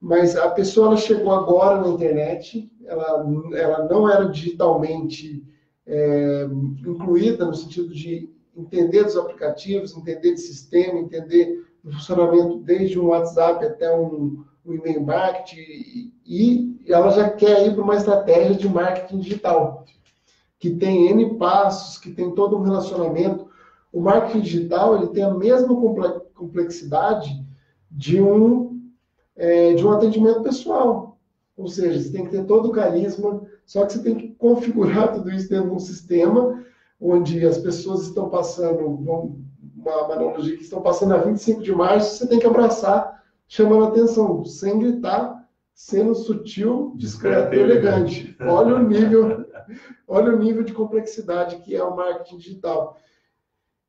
Mas a pessoa ela chegou agora na internet, ela, ela não era digitalmente é, incluída no sentido de entender dos aplicativos, entender de sistema, entender do funcionamento desde um WhatsApp até um, um e-mail marketing, e ela já quer ir para uma estratégia de marketing digital, que tem N passos, que tem todo um relacionamento. O marketing digital ele tem a mesma complexidade de um, é, de um atendimento pessoal. Ou seja, você tem que ter todo o carisma, só que você tem que configurar tudo isso dentro de um sistema onde as pessoas estão passando, uma, analogia que estão passando a 25 de março, você tem que abraçar, chamando atenção, sem gritar, sendo sutil, discreto e elegante. Olha o nível, olha o nível de complexidade que é o marketing digital.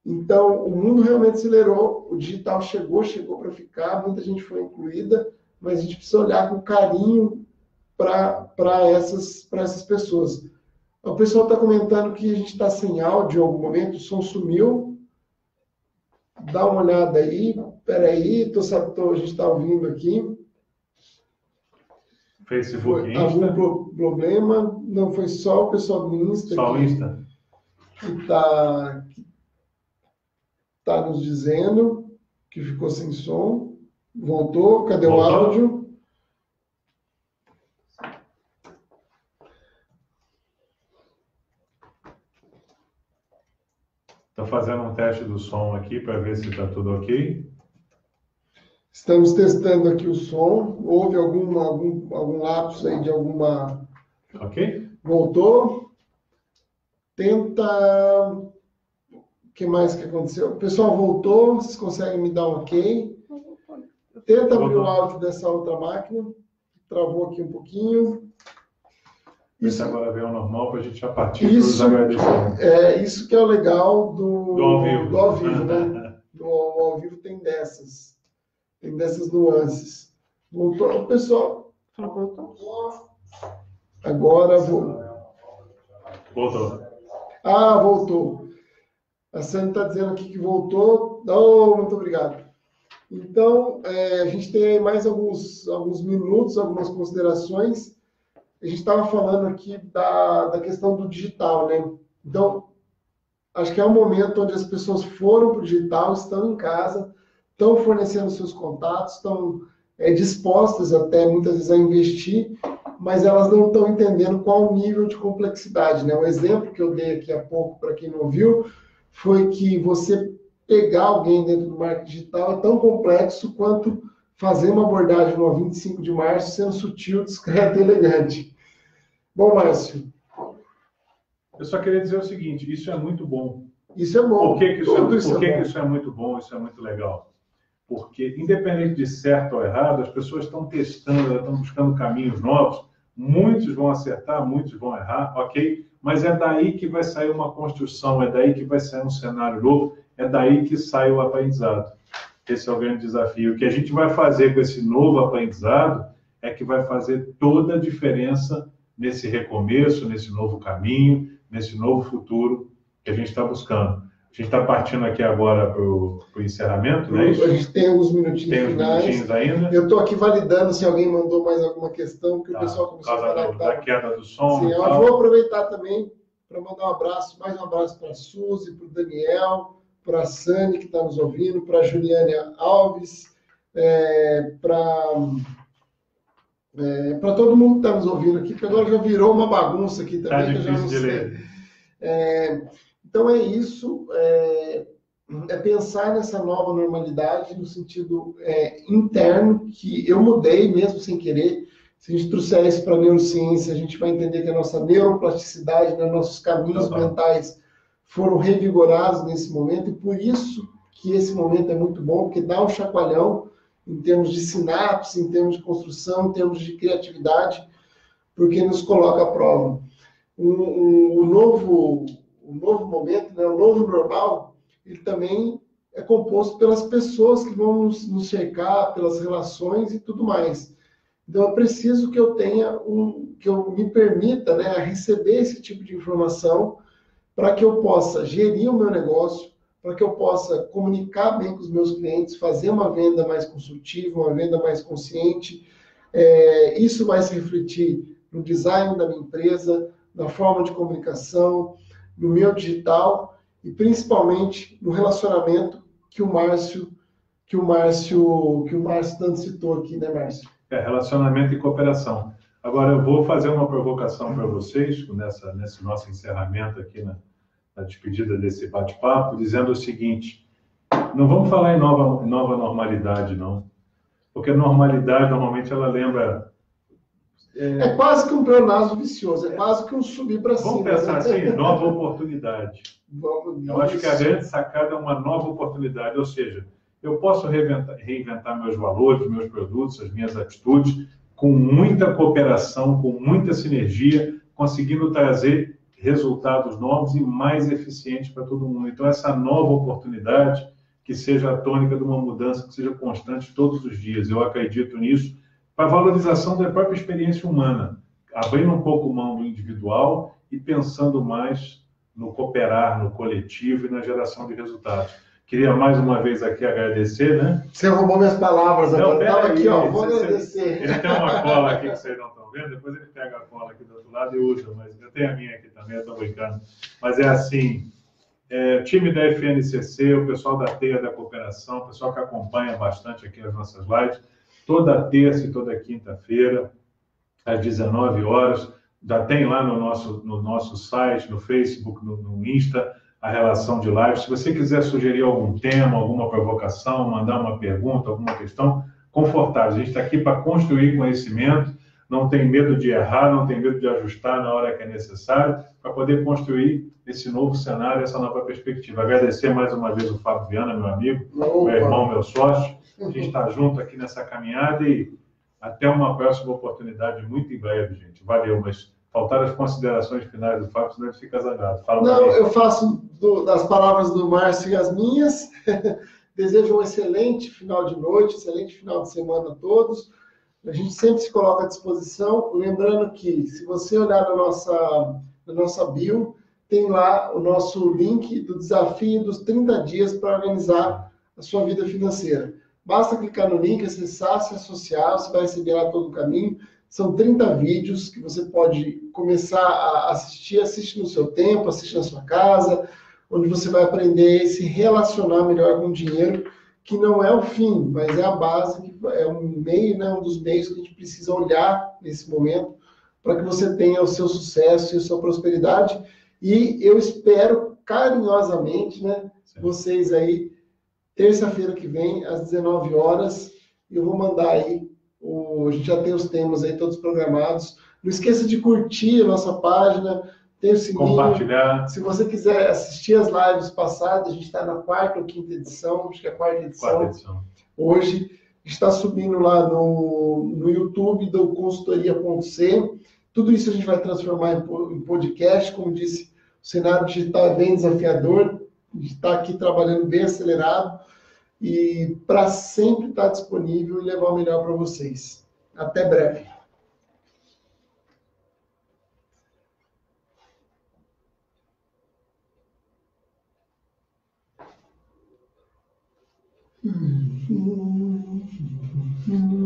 Então, o mundo realmente acelerou, o digital chegou, chegou para ficar, muita gente foi incluída, mas a gente precisa olhar com carinho para essas, essas pessoas. O pessoal está comentando que a gente está sem áudio em algum momento, o som sumiu. Dá uma olhada aí. Espera aí, tô, tô, a gente está ouvindo aqui.
Facebook, foi
Insta. Algum pro, problema? Não foi só o pessoal do Insta.
Só o Insta.
Que está tá nos dizendo que ficou sem som. Voltou. Cadê Voltou? o áudio?
Estou fazendo um teste do som aqui para ver se está tudo ok.
Estamos testando aqui o som. Houve algum, algum, algum lapso aí de alguma.
Ok.
Voltou. Tenta. O que mais que aconteceu? O pessoal voltou. Vocês conseguem me dar um ok? Tenta abrir o áudio dessa outra máquina. Travou aqui um pouquinho.
Isso agora vem ao normal para a gente já partir isso.
É, isso que é o legal do, do ao vivo, do ao vivo né? Do ao vivo tem dessas. Tem dessas nuances. Voltou, o pessoal. Agora vou.
Voltou.
Ah, voltou. A Sandra está dizendo aqui que voltou. Oh, muito obrigado. Então, é, a gente tem mais alguns, alguns minutos, algumas considerações a gente estava falando aqui da, da questão do digital, né? Então, acho que é um momento onde as pessoas foram para o digital, estão em casa, estão fornecendo seus contatos, estão é, dispostas até muitas vezes a investir, mas elas não estão entendendo qual o nível de complexidade, né? O exemplo que eu dei aqui há pouco, para quem não viu, foi que você pegar alguém dentro do marketing digital é tão complexo quanto fazer uma abordagem no 25 de março sendo sutil, discreto e elegante. Bom, Márcio.
Eu só queria dizer o seguinte: isso é muito bom.
Isso é bom.
Por que, que, isso, é, isso, por que, é, que isso é muito bom? Isso é muito legal. Porque, independente de certo ou errado, as pessoas estão testando, estão buscando caminhos novos. Muitos vão acertar, muitos vão errar, ok? Mas é daí que vai sair uma construção, é daí que vai sair um cenário novo, é daí que sai o aprendizado. Esse é o grande desafio. O que a gente vai fazer com esse novo aprendizado é que vai fazer toda a diferença nesse recomeço, nesse novo caminho, nesse novo futuro que a gente está buscando. A gente está partindo aqui agora para o encerramento, não é isso?
A gente tem alguns minutinhos
tem
finais.
minutinhos ainda.
Eu estou aqui validando se alguém mandou mais alguma questão, que tá. o pessoal começou
a
falar.
Da, da queda do som.
Sim, eu vou aproveitar também para mandar um abraço, mais um abraço para a Suzy, para o Daniel, para a Sani, que está nos ouvindo, para a Juliana Alves, é, para é, para todo mundo que está nos ouvindo aqui, porque agora já virou uma bagunça aqui também. Tá
difícil de ler.
É, então é isso, é, é, pensar nessa nova normalidade no sentido é, interno, que eu mudei mesmo sem querer. Se a gente trouxer isso para a neurociência, a gente vai entender que a nossa neuroplasticidade, né, nossos caminhos tá mentais foram revigorados nesse momento, e por isso que esse momento é muito bom, porque dá um chacoalhão em termos de sinapse, em termos de construção, em termos de criatividade, porque nos coloca à prova. O um, um, novo, um novo momento, né, o novo normal, ele também é composto pelas pessoas que vão nos, nos cercar, pelas relações e tudo mais. Então, é preciso que eu tenha um, que eu me permita, né, receber esse tipo de informação para que eu possa gerir o meu negócio, para que eu possa comunicar bem com os meus clientes, fazer uma venda mais consultiva, uma venda mais consciente. É, isso vai se refletir no design da minha empresa, na forma de comunicação, no meu digital e principalmente no relacionamento que o Márcio que o Márcio que o Márcio tanto citou aqui, né, Márcio?
É, relacionamento e cooperação. Agora eu vou fazer uma provocação para vocês nessa nesse nosso encerramento aqui na na despedida desse bate-papo, dizendo o seguinte: não vamos falar em nova, nova normalidade, não. Porque normalidade, normalmente, ela lembra.
É, é quase que um pleonasmo vicioso, é, quase que um subir para cima.
Vamos pensar né? assim: nova oportunidade. Vamos, eu acho que a grande sacada é uma nova oportunidade, ou seja, eu posso reinventar, reinventar meus valores, meus produtos, as minhas atitudes, com muita cooperação, com muita sinergia, conseguindo trazer resultados novos e mais eficientes para todo mundo. Então, essa nova oportunidade, que seja a tônica de uma mudança, que seja constante todos os dias. Eu acredito nisso, para a valorização da própria experiência humana, abrindo um pouco mão do individual e pensando mais no cooperar, no coletivo e na geração de resultados. Queria mais uma vez aqui agradecer, né?
Você roubou minhas palavras agora. Estava aqui, ó, vou
agradecer. Ele tem uma cola aqui que vocês não estão vendo, depois ele pega a cola aqui do outro lado e usa, mas eu tenho a minha aqui também, eu estou brincando. Mas é assim, é, time da FNCC, o pessoal da Teia da Cooperação, o pessoal que acompanha bastante aqui as nossas lives, toda terça e toda quinta-feira, às 19 horas, já tem lá no nosso, no nosso site, no Facebook, no, no Insta, a relação de live. Se você quiser sugerir algum tema, alguma provocação, mandar uma pergunta, alguma questão, confortável. A gente está aqui para construir conhecimento, não tem medo de errar, não tem medo de ajustar na hora que é necessário, para poder construir esse novo cenário, essa nova perspectiva. Agradecer mais uma vez o Fábio Viana, meu amigo, Opa. meu irmão, meu sócio. A gente está junto aqui nessa caminhada e até uma próxima oportunidade muito em breve, gente. Valeu, mas faltaram as considerações finais do Fábio, senão ele fica zangado.
Fala Não, eu faço do, das palavras do Márcio e as minhas. Desejo um excelente final de noite, excelente final de semana a todos. A gente sempre se coloca à disposição. Lembrando que, se você olhar na nossa, na nossa bio, tem lá o nosso link do desafio dos 30 dias para organizar a sua vida financeira. Basta clicar no link, acessar, se associar, você vai receber lá todo o caminho. São 30 vídeos que você pode começar a assistir, assiste no seu tempo, assiste na sua casa, onde você vai aprender a se relacionar melhor com o dinheiro, que não é o fim, mas é a base, é um meio, né, um dos meios que a gente precisa olhar nesse momento para que você tenha o seu sucesso e a sua prosperidade. E eu espero carinhosamente, né, vocês aí, terça-feira que vem, às 19 horas, eu vou mandar aí o, a gente já tem os temas aí todos programados. Não esqueça de curtir a nossa página, tem o sininho.
Compartilhar.
Se você quiser assistir as lives passadas, a gente está na quarta ou quinta edição, acho que é a quarta edição. Quarta edição. Hoje está subindo lá no, no YouTube do consultoria.c. Tudo isso a gente vai transformar em podcast, como disse, o cenário digital é bem desafiador, a gente está aqui trabalhando bem acelerado e para sempre estar disponível e levar o melhor para vocês. Até breve. 嗯嗯嗯嗯。嗯嗯